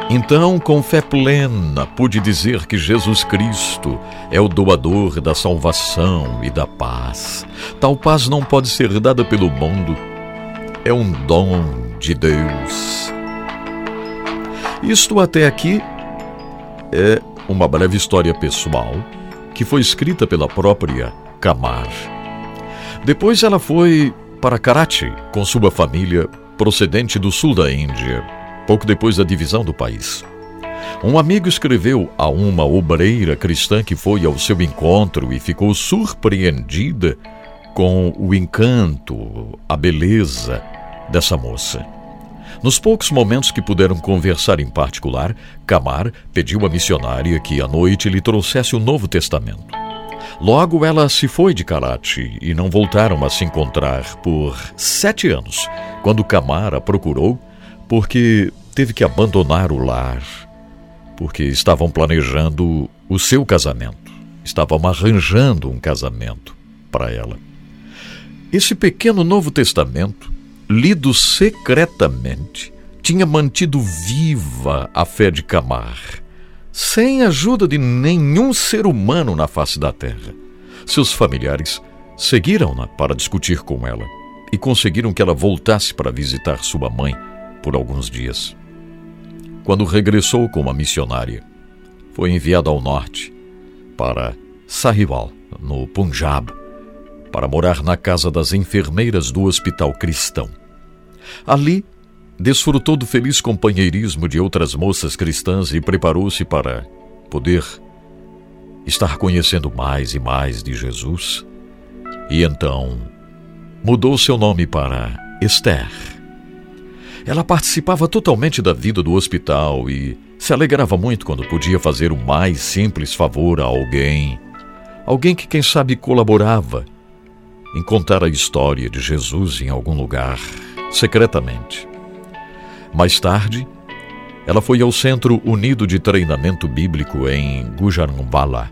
Então, com fé plena, pude dizer que Jesus Cristo é o doador da salvação e da paz. Tal paz não pode ser dada pelo mundo, é um dom de Deus. Isto até aqui é uma breve história pessoal que foi escrita pela própria Kamar. Depois ela foi para Karachi com sua família procedente do sul da Índia, pouco depois da divisão do país. Um amigo escreveu a uma obreira cristã que foi ao seu encontro e ficou surpreendida com o encanto, a beleza dessa moça. Nos poucos momentos que puderam conversar em particular, Camar pediu à missionária que à noite lhe trouxesse o Novo Testamento. Logo ela se foi de Karachi e não voltaram a se encontrar por sete anos, quando Camar a procurou, porque teve que abandonar o lar, porque estavam planejando o seu casamento, estavam arranjando um casamento para ela. Esse pequeno Novo Testamento lido secretamente, tinha mantido viva a fé de Camar, sem ajuda de nenhum ser humano na face da terra. Seus familiares seguiram-na para discutir com ela e conseguiram que ela voltasse para visitar sua mãe por alguns dias. Quando regressou como a missionária, foi enviada ao norte, para Sahiwal, no Punjab, para morar na casa das enfermeiras do hospital cristão. Ali, desfrutou do feliz companheirismo de outras moças cristãs e preparou-se para poder estar conhecendo mais e mais de Jesus. E então mudou seu nome para Esther. Ela participava totalmente da vida do hospital e se alegrava muito quando podia fazer o mais simples favor a alguém, alguém que, quem sabe, colaborava em contar a história de Jesus em algum lugar secretamente. Mais tarde, ela foi ao Centro Unido de Treinamento Bíblico em Gujaranwala.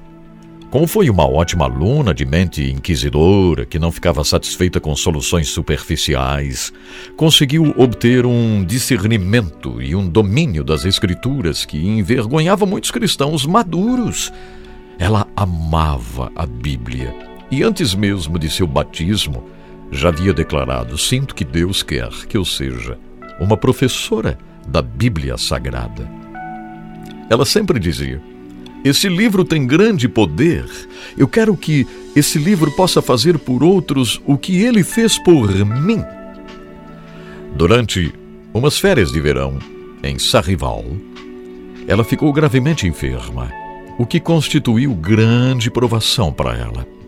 Como foi uma ótima aluna de mente inquisidora que não ficava satisfeita com soluções superficiais, conseguiu obter um discernimento e um domínio das Escrituras que envergonhava muitos cristãos maduros. Ela amava a Bíblia e antes mesmo de seu batismo, já havia declarado: Sinto que Deus quer que eu seja uma professora da Bíblia Sagrada. Ela sempre dizia: Esse livro tem grande poder. Eu quero que esse livro possa fazer por outros o que ele fez por mim. Durante umas férias de verão em Sarrival, ela ficou gravemente enferma, o que constituiu grande provação para ela.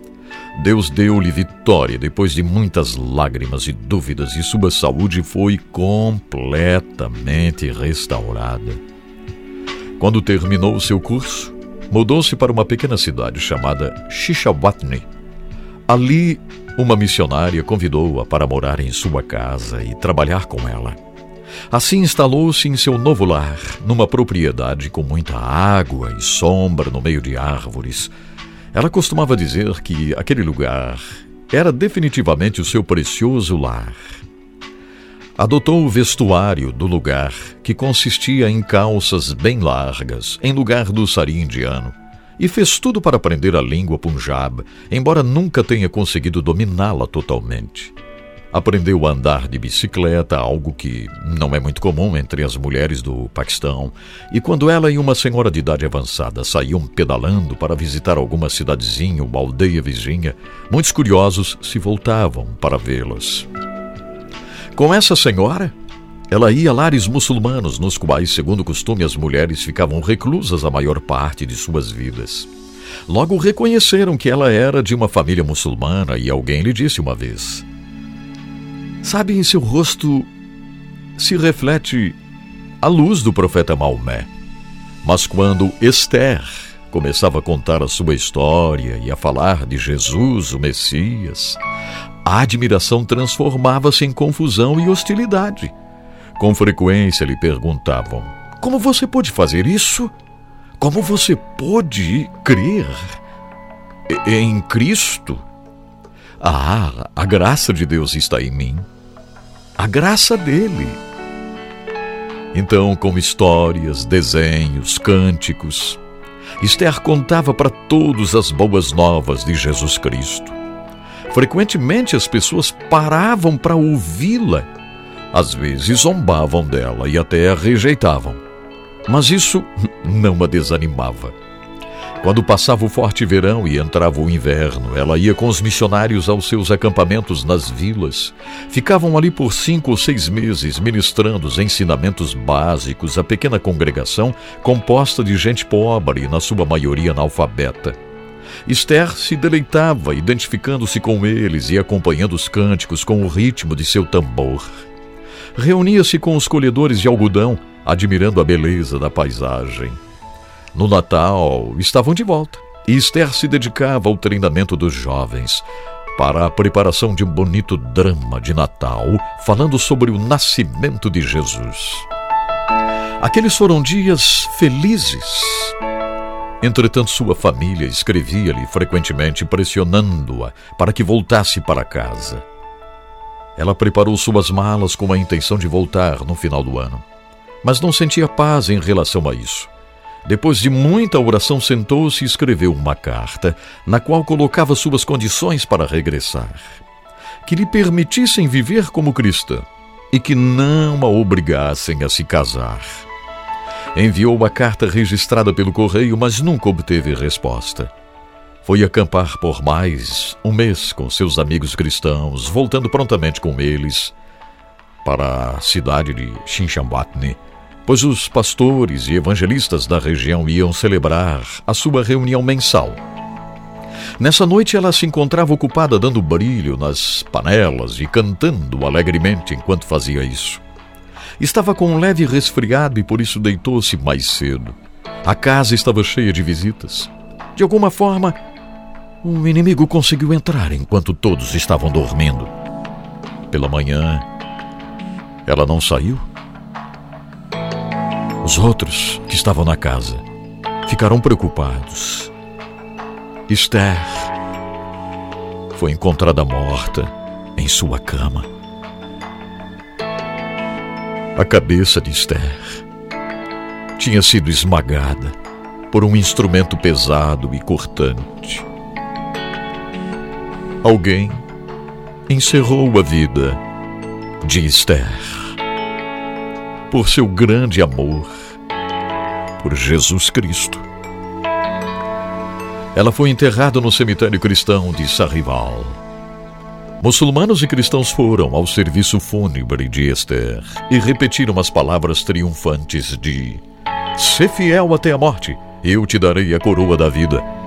Deus deu-lhe vitória depois de muitas lágrimas e dúvidas, e sua saúde foi completamente restaurada. Quando terminou seu curso, mudou-se para uma pequena cidade chamada Shishawatni. Ali, uma missionária convidou-a para morar em sua casa e trabalhar com ela. Assim instalou-se em seu novo lar, numa propriedade com muita água e sombra no meio de árvores. Ela costumava dizer que aquele lugar era definitivamente o seu precioso lar. Adotou o vestuário do lugar, que consistia em calças bem largas, em lugar do sari indiano, e fez tudo para aprender a língua punjab, embora nunca tenha conseguido dominá-la totalmente. Aprendeu a andar de bicicleta, algo que não é muito comum entre as mulheres do Paquistão. E quando ela e uma senhora de idade avançada saíam pedalando para visitar alguma cidadezinha ou aldeia vizinha, muitos curiosos se voltavam para vê-las. Com essa senhora, ela ia a lares muçulmanos, nos quais, segundo costume, as mulheres ficavam reclusas a maior parte de suas vidas. Logo reconheceram que ela era de uma família muçulmana e alguém lhe disse uma vez: Sabe, em seu rosto se reflete a luz do profeta Maomé. Mas quando Esther começava a contar a sua história e a falar de Jesus, o Messias, a admiração transformava-se em confusão e hostilidade. Com frequência lhe perguntavam: Como você pôde fazer isso? Como você pôde crer em Cristo? Ah, a graça de Deus está em mim. A graça dele. Então, com histórias, desenhos, cânticos, Esther contava para todos as boas novas de Jesus Cristo. Frequentemente as pessoas paravam para ouvi-la. Às vezes zombavam dela e até a rejeitavam. Mas isso não a desanimava. Quando passava o forte verão e entrava o inverno, ela ia com os missionários aos seus acampamentos nas vilas. Ficavam ali por cinco ou seis meses, ministrando os ensinamentos básicos à pequena congregação composta de gente pobre e, na sua maioria, analfabeta. Esther se deleitava, identificando-se com eles e acompanhando os cânticos com o ritmo de seu tambor. Reunia-se com os colhedores de algodão, admirando a beleza da paisagem. No Natal, estavam de volta e Esther se dedicava ao treinamento dos jovens para a preparação de um bonito drama de Natal, falando sobre o nascimento de Jesus. Aqueles foram dias felizes. Entretanto, sua família escrevia-lhe frequentemente, pressionando-a para que voltasse para casa. Ela preparou suas malas com a intenção de voltar no final do ano, mas não sentia paz em relação a isso. Depois de muita oração, sentou-se e escreveu uma carta, na qual colocava suas condições para regressar. Que lhe permitissem viver como cristã e que não a obrigassem a se casar. Enviou a carta registrada pelo correio, mas nunca obteve resposta. Foi acampar por mais um mês com seus amigos cristãos, voltando prontamente com eles para a cidade de Xinxambatne pois os pastores e evangelistas da região iam celebrar a sua reunião mensal. Nessa noite ela se encontrava ocupada dando brilho nas panelas e cantando alegremente enquanto fazia isso. Estava com um leve resfriado e por isso deitou-se mais cedo. A casa estava cheia de visitas. De alguma forma, um inimigo conseguiu entrar enquanto todos estavam dormindo. Pela manhã, ela não saiu os outros que estavam na casa ficaram preocupados. Esther foi encontrada morta em sua cama. A cabeça de Esther tinha sido esmagada por um instrumento pesado e cortante. Alguém encerrou a vida de Esther. Por seu grande amor por Jesus Cristo. Ela foi enterrada no cemitério cristão de Sarrival. Muçulmanos e cristãos foram ao serviço fúnebre de Esther e repetiram as palavras triunfantes de: Sê fiel até a morte, eu te darei a coroa da vida.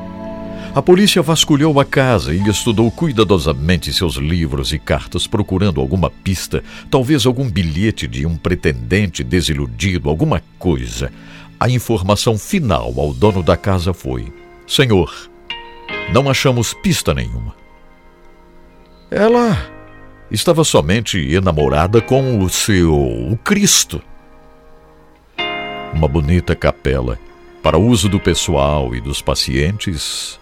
A polícia vasculhou a casa e estudou cuidadosamente seus livros e cartas, procurando alguma pista, talvez algum bilhete de um pretendente desiludido, alguma coisa. A informação final ao dono da casa foi: Senhor, não achamos pista nenhuma. Ela estava somente enamorada com o seu Cristo. Uma bonita capela para uso do pessoal e dos pacientes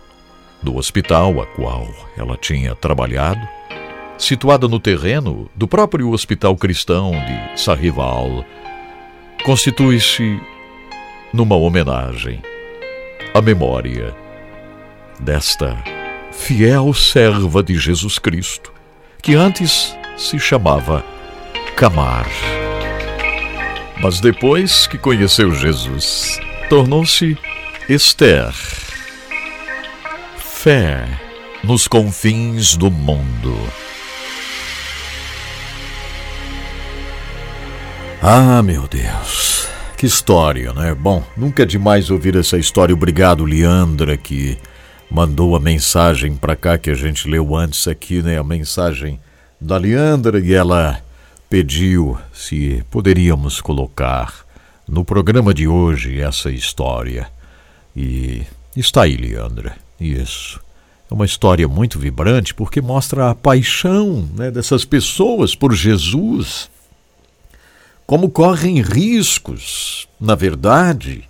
do hospital a qual ela tinha trabalhado, situada no terreno do próprio Hospital Cristão de Sarrival, constitui-se numa homenagem à memória desta fiel serva de Jesus Cristo, que antes se chamava Camar. Mas depois que conheceu Jesus, tornou-se Esther fé nos confins do mundo. Ah, meu Deus, que história, né? Bom, nunca é demais ouvir essa história. Obrigado, Leandra, que mandou a mensagem para cá que a gente leu antes aqui, né? A mensagem da Leandra e ela pediu se poderíamos colocar no programa de hoje essa história. E está aí, Leandra. Isso. É uma história muito vibrante porque mostra a paixão né, dessas pessoas por Jesus. Como correm riscos, na verdade,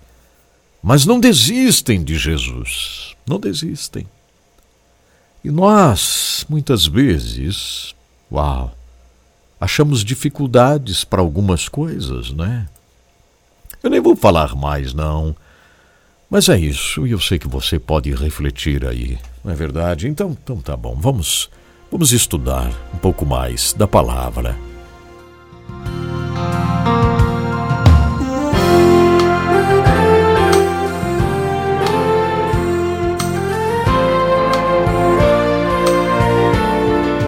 mas não desistem de Jesus. Não desistem. E nós, muitas vezes, uau, achamos dificuldades para algumas coisas, né? Eu nem vou falar mais, não. Mas é isso, e eu sei que você pode refletir aí, não é verdade? Então, então tá bom, vamos, vamos estudar um pouco mais da palavra.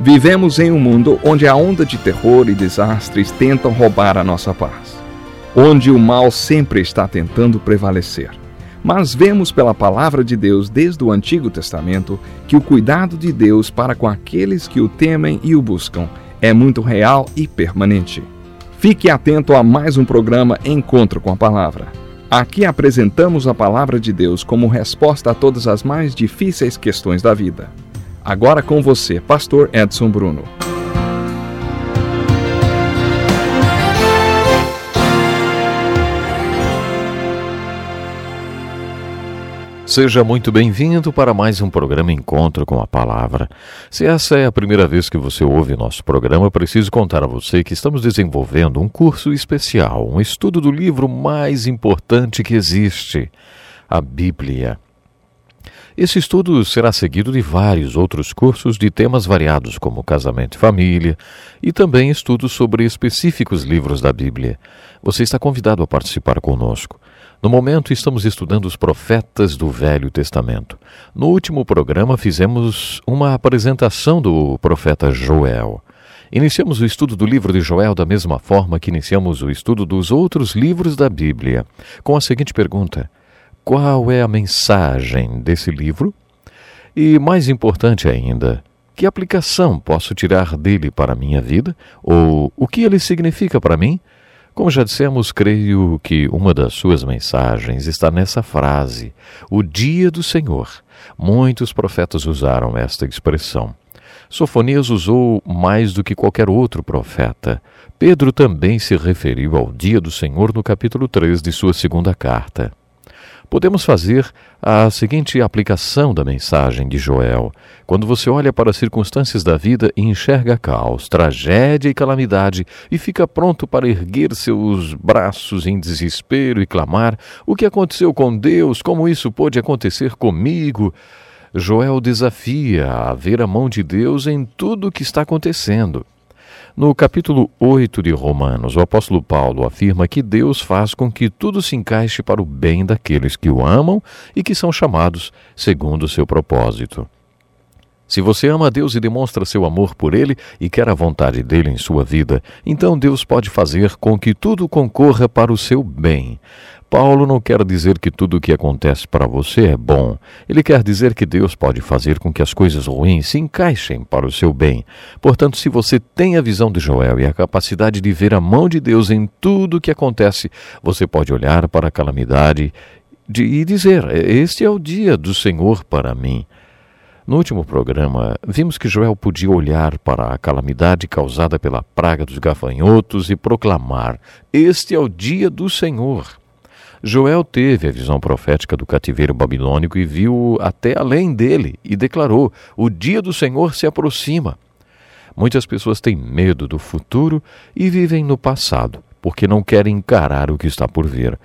Vivemos em um mundo onde a onda de terror e desastres tentam roubar a nossa paz, onde o mal sempre está tentando prevalecer. Mas vemos pela palavra de Deus desde o Antigo Testamento que o cuidado de Deus para com aqueles que o temem e o buscam é muito real e permanente. Fique atento a mais um programa Encontro com a Palavra. Aqui apresentamos a palavra de Deus como resposta a todas as mais difíceis questões da vida. Agora com você, Pastor Edson Bruno. Seja muito bem-vindo para mais um programa Encontro com a Palavra. Se essa é a primeira vez que você ouve nosso programa, preciso contar a você que estamos desenvolvendo um curso especial, um estudo do livro mais importante que existe, a Bíblia. Esse estudo será seguido de vários outros cursos de temas variados, como casamento e família, e também estudos sobre específicos livros da Bíblia. Você está convidado a participar conosco. No momento, estamos estudando os profetas do Velho Testamento. No último programa, fizemos uma apresentação do profeta Joel. Iniciamos o estudo do livro de Joel da mesma forma que iniciamos o estudo dos outros livros da Bíblia, com a seguinte pergunta: Qual é a mensagem desse livro? E, mais importante ainda, que aplicação posso tirar dele para a minha vida? Ou o que ele significa para mim? Como já dissemos, creio que uma das suas mensagens está nessa frase, o dia do Senhor. Muitos profetas usaram esta expressão. Sofonias usou mais do que qualquer outro profeta. Pedro também se referiu ao dia do Senhor no capítulo 3 de sua segunda carta podemos fazer a seguinte aplicação da mensagem de Joel. Quando você olha para as circunstâncias da vida e enxerga caos, tragédia e calamidade e fica pronto para erguer seus braços em desespero e clamar: O que aconteceu com Deus? Como isso pôde acontecer comigo? Joel desafia a ver a mão de Deus em tudo o que está acontecendo. No capítulo 8 de Romanos, o apóstolo Paulo afirma que Deus faz com que tudo se encaixe para o bem daqueles que o amam e que são chamados segundo o seu propósito. Se você ama Deus e demonstra seu amor por Ele e quer a vontade dele em sua vida, então Deus pode fazer com que tudo concorra para o seu bem. Paulo não quer dizer que tudo o que acontece para você é bom. Ele quer dizer que Deus pode fazer com que as coisas ruins se encaixem para o seu bem. Portanto, se você tem a visão de Joel e a capacidade de ver a mão de Deus em tudo o que acontece, você pode olhar para a calamidade e dizer: Este é o dia do Senhor para mim. No último programa, vimos que Joel podia olhar para a calamidade causada pela praga dos gafanhotos e proclamar: Este é o dia do Senhor. Joel teve a visão profética do cativeiro babilônico e viu até além dele e declarou: O dia do Senhor se aproxima. Muitas pessoas têm medo do futuro e vivem no passado, porque não querem encarar o que está por vir.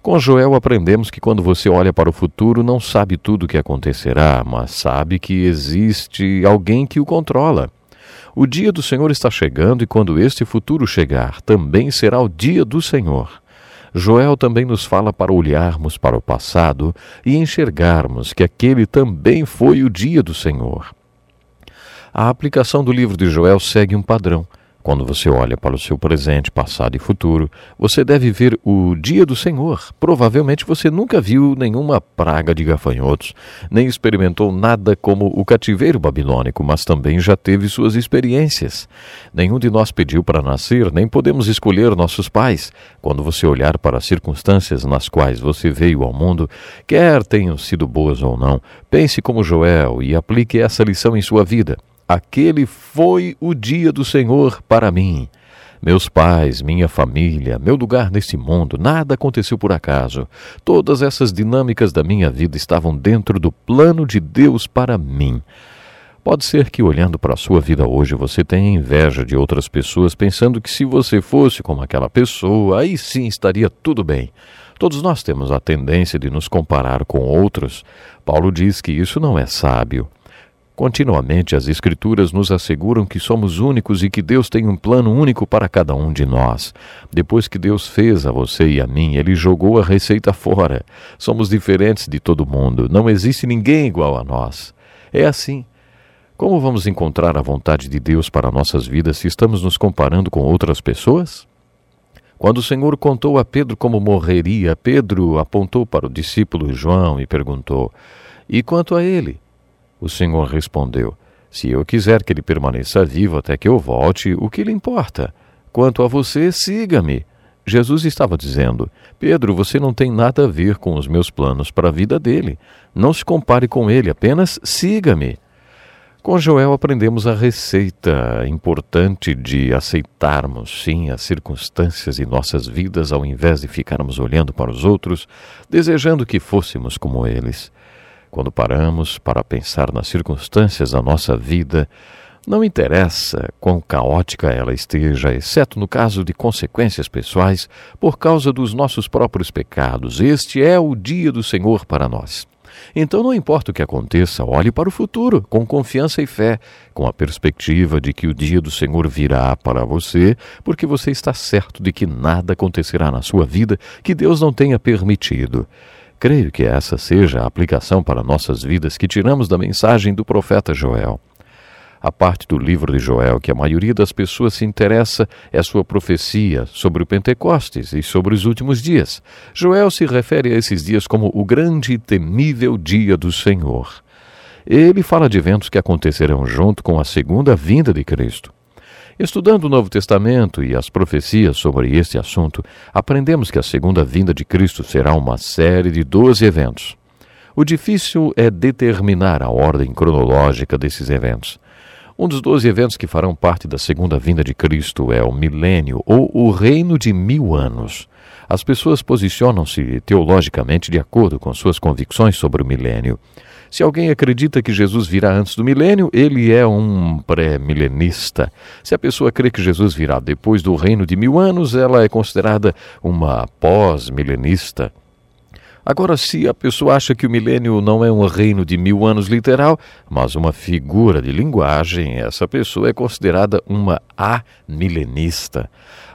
Com Joel aprendemos que quando você olha para o futuro, não sabe tudo o que acontecerá, mas sabe que existe alguém que o controla. O dia do Senhor está chegando e quando este futuro chegar, também será o dia do Senhor. Joel também nos fala para olharmos para o passado e enxergarmos que aquele também foi o dia do Senhor. A aplicação do livro de Joel segue um padrão. Quando você olha para o seu presente, passado e futuro, você deve ver o dia do Senhor. Provavelmente você nunca viu nenhuma praga de gafanhotos, nem experimentou nada como o cativeiro babilônico, mas também já teve suas experiências. Nenhum de nós pediu para nascer, nem podemos escolher nossos pais. Quando você olhar para as circunstâncias nas quais você veio ao mundo, quer tenham sido boas ou não, pense como Joel e aplique essa lição em sua vida. Aquele foi o dia do Senhor para mim. Meus pais, minha família, meu lugar neste mundo, nada aconteceu por acaso. Todas essas dinâmicas da minha vida estavam dentro do plano de Deus para mim. Pode ser que, olhando para a sua vida hoje, você tenha inveja de outras pessoas, pensando que se você fosse como aquela pessoa, aí sim estaria tudo bem. Todos nós temos a tendência de nos comparar com outros. Paulo diz que isso não é sábio. Continuamente as Escrituras nos asseguram que somos únicos e que Deus tem um plano único para cada um de nós. Depois que Deus fez a você e a mim, Ele jogou a receita fora. Somos diferentes de todo mundo, não existe ninguém igual a nós. É assim. Como vamos encontrar a vontade de Deus para nossas vidas se estamos nos comparando com outras pessoas? Quando o Senhor contou a Pedro como morreria, Pedro apontou para o discípulo João e perguntou: E quanto a ele? O Senhor respondeu: Se eu quiser que ele permaneça vivo até que eu volte, o que lhe importa? Quanto a você, siga-me. Jesus estava dizendo: Pedro, você não tem nada a ver com os meus planos para a vida dele. Não se compare com ele, apenas siga-me. Com Joel aprendemos a receita importante de aceitarmos, sim, as circunstâncias em nossas vidas ao invés de ficarmos olhando para os outros, desejando que fôssemos como eles. Quando paramos para pensar nas circunstâncias da nossa vida, não interessa quão caótica ela esteja, exceto no caso de consequências pessoais, por causa dos nossos próprios pecados. Este é o dia do Senhor para nós. Então, não importa o que aconteça, olhe para o futuro com confiança e fé, com a perspectiva de que o dia do Senhor virá para você, porque você está certo de que nada acontecerá na sua vida que Deus não tenha permitido. Creio que essa seja a aplicação para nossas vidas que tiramos da mensagem do profeta Joel. A parte do livro de Joel que a maioria das pessoas se interessa é a sua profecia sobre o Pentecostes e sobre os últimos dias. Joel se refere a esses dias como o grande e temível dia do Senhor. Ele fala de eventos que acontecerão junto com a segunda vinda de Cristo. Estudando o Novo Testamento e as profecias sobre este assunto, aprendemos que a segunda vinda de Cristo será uma série de doze eventos. O difícil é determinar a ordem cronológica desses eventos. Um dos doze eventos que farão parte da segunda vinda de Cristo é o milênio, ou o reino de mil anos. As pessoas posicionam-se teologicamente de acordo com suas convicções sobre o milênio. Se alguém acredita que Jesus virá antes do milênio, ele é um pré-milenista. Se a pessoa crê que Jesus virá depois do reino de mil anos, ela é considerada uma pós-milenista. Agora, se a pessoa acha que o milênio não é um reino de mil anos literal, mas uma figura de linguagem, essa pessoa é considerada uma amilenista.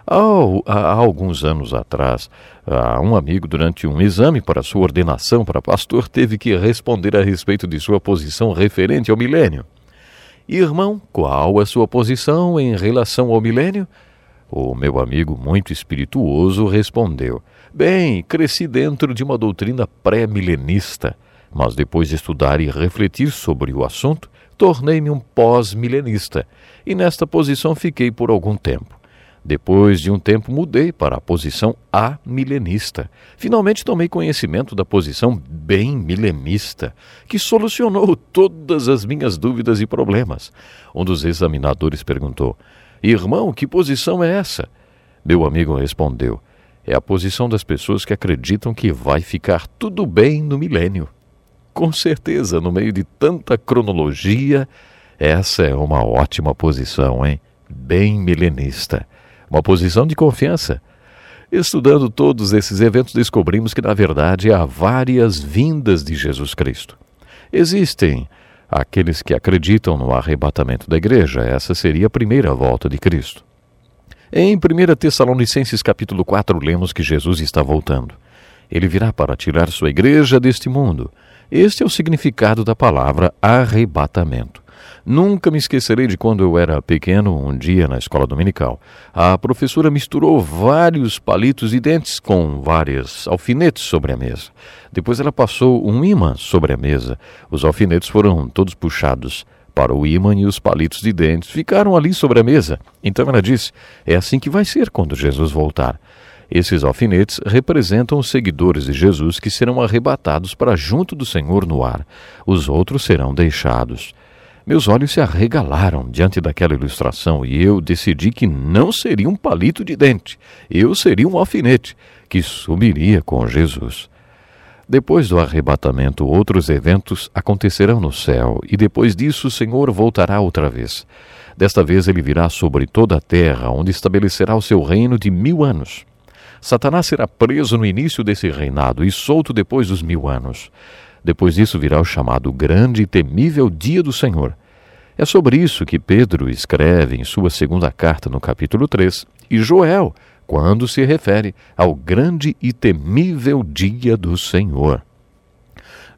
Há, alguns anos atrás, um amigo, durante um exame para sua ordenação para pastor, teve que responder a respeito de sua posição referente ao milênio. Irmão, qual a sua posição em relação ao milênio? O meu amigo, muito espirituoso, respondeu: Bem, cresci dentro de uma doutrina pré-milenista, mas depois de estudar e refletir sobre o assunto, tornei-me um pós-milenista e nesta posição fiquei por algum tempo. Depois de um tempo mudei para a posição amilenista. Finalmente tomei conhecimento da posição bem milenista, que solucionou todas as minhas dúvidas e problemas. Um dos examinadores perguntou: Irmão, que posição é essa? Meu amigo respondeu: É a posição das pessoas que acreditam que vai ficar tudo bem no milênio. Com certeza, no meio de tanta cronologia, essa é uma ótima posição, hein? Bem milenista. Uma posição de confiança. Estudando todos esses eventos, descobrimos que, na verdade, há várias vindas de Jesus Cristo. Existem aqueles que acreditam no arrebatamento da igreja, essa seria a primeira volta de Cristo. Em 1 Tessalonicenses capítulo 4, lemos que Jesus está voltando. Ele virá para tirar sua igreja deste mundo. Este é o significado da palavra arrebatamento. Nunca me esquecerei de quando eu era pequeno, um dia na escola dominical. A professora misturou vários palitos de dentes com várias alfinetes sobre a mesa. Depois ela passou um imã sobre a mesa. Os alfinetes foram todos puxados para o ímã e os palitos de dentes ficaram ali sobre a mesa. Então ela disse: É assim que vai ser quando Jesus voltar. Esses alfinetes representam os seguidores de Jesus que serão arrebatados para junto do Senhor no ar. Os outros serão deixados. Meus olhos se arregalaram diante daquela ilustração e eu decidi que não seria um palito de dente, eu seria um alfinete que subiria com Jesus. Depois do arrebatamento, outros eventos acontecerão no céu, e depois disso o Senhor voltará outra vez. Desta vez ele virá sobre toda a terra, onde estabelecerá o seu reino de mil anos. Satanás será preso no início desse reinado e solto depois dos mil anos. Depois disso virá o chamado grande e temível dia do Senhor. É sobre isso que Pedro escreve em sua segunda carta no capítulo 3, e Joel, quando se refere ao grande e temível dia do Senhor.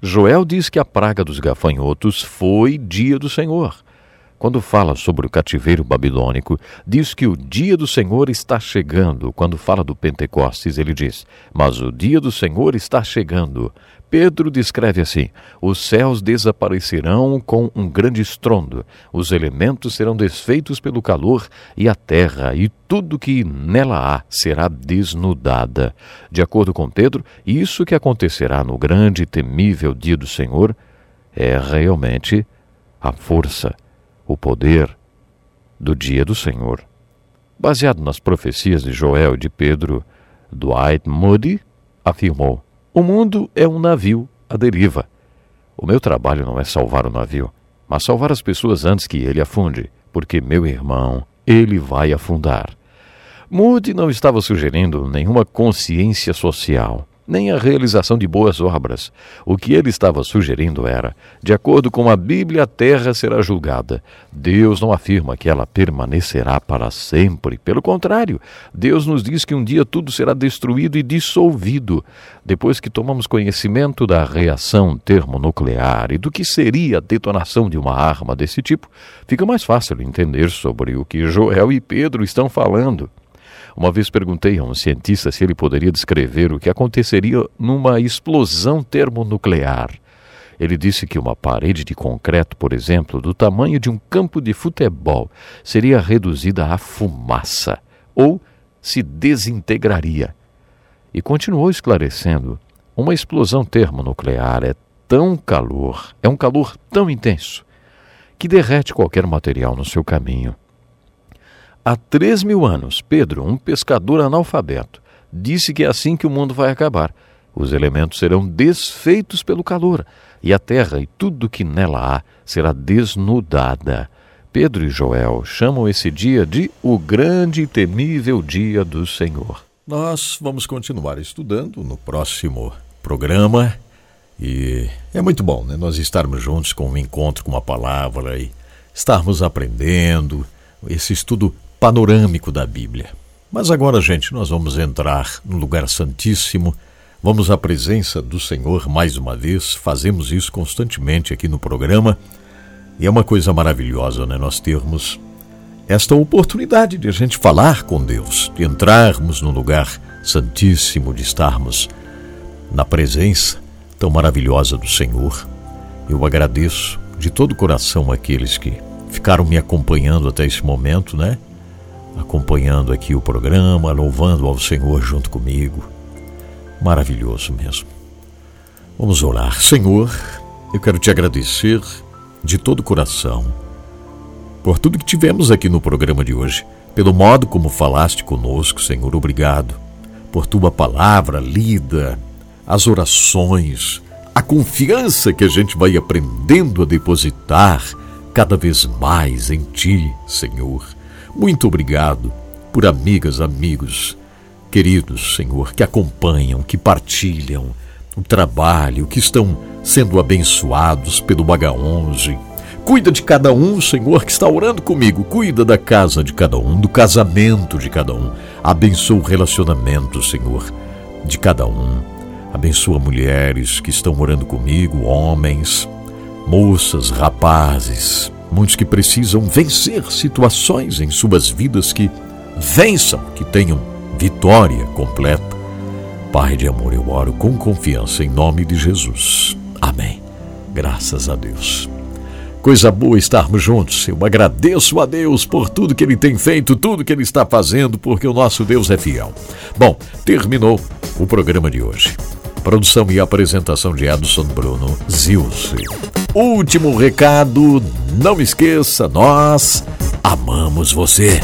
Joel diz que a praga dos gafanhotos foi dia do Senhor. Quando fala sobre o cativeiro babilônico, diz que o dia do Senhor está chegando. Quando fala do Pentecostes, ele diz: Mas o dia do Senhor está chegando. Pedro descreve assim: Os céus desaparecerão com um grande estrondo, os elementos serão desfeitos pelo calor, e a terra e tudo que nela há será desnudada. De acordo com Pedro, isso que acontecerá no grande e temível dia do Senhor é realmente a força o poder do dia do Senhor. Baseado nas profecias de Joel e de Pedro, Dwight Moody afirmou: O mundo é um navio à deriva. O meu trabalho não é salvar o navio, mas salvar as pessoas antes que ele afunde, porque, meu irmão, ele vai afundar. Moody não estava sugerindo nenhuma consciência social nem a realização de boas obras. O que ele estava sugerindo era: de acordo com a Bíblia, a terra será julgada. Deus não afirma que ela permanecerá para sempre. Pelo contrário, Deus nos diz que um dia tudo será destruído e dissolvido. Depois que tomamos conhecimento da reação termonuclear e do que seria a detonação de uma arma desse tipo, fica mais fácil entender sobre o que Joel e Pedro estão falando. Uma vez perguntei a um cientista se ele poderia descrever o que aconteceria numa explosão termonuclear. Ele disse que uma parede de concreto, por exemplo, do tamanho de um campo de futebol, seria reduzida a fumaça ou se desintegraria. E continuou esclarecendo: uma explosão termonuclear é tão calor, é um calor tão intenso, que derrete qualquer material no seu caminho. Há três mil anos, Pedro, um pescador analfabeto, disse que é assim que o mundo vai acabar. Os elementos serão desfeitos pelo calor, e a terra e tudo que nela há será desnudada. Pedro e Joel chamam esse dia de o grande e temível dia do Senhor. Nós vamos continuar estudando no próximo programa e é muito bom, né? Nós estarmos juntos com um encontro com uma palavra e estarmos aprendendo esse estudo panorâmico da Bíblia. Mas agora, gente, nós vamos entrar no lugar santíssimo. Vamos à presença do Senhor mais uma vez. Fazemos isso constantemente aqui no programa. E é uma coisa maravilhosa, né? Nós termos esta oportunidade de a gente falar com Deus, de entrarmos no lugar santíssimo, de estarmos na presença tão maravilhosa do Senhor. Eu agradeço de todo o coração aqueles que ficaram me acompanhando até esse momento, né? Acompanhando aqui o programa, louvando ao Senhor junto comigo. Maravilhoso mesmo. Vamos orar. Senhor, eu quero te agradecer de todo o coração por tudo que tivemos aqui no programa de hoje, pelo modo como falaste conosco, Senhor. Obrigado por tua palavra lida, as orações, a confiança que a gente vai aprendendo a depositar cada vez mais em Ti, Senhor. Muito obrigado por amigas, amigos, queridos, Senhor, que acompanham, que partilham o trabalho, que estão sendo abençoados pelo H11. Cuida de cada um, Senhor, que está orando comigo. Cuida da casa de cada um, do casamento de cada um. Abençoa o relacionamento, Senhor, de cada um. Abençoa mulheres que estão orando comigo, homens, moças, rapazes, muitos que precisam vencer situações em suas vidas que vençam, que tenham vitória completa. Pai de amor, eu oro com confiança em nome de Jesus. Amém. Graças a Deus. Coisa boa estarmos juntos. Eu agradeço a Deus por tudo que Ele tem feito, tudo que Ele está fazendo, porque o nosso Deus é fiel. Bom, terminou o programa de hoje. Produção e apresentação de Edson Bruno Zilce. Último recado, não esqueça, nós amamos você.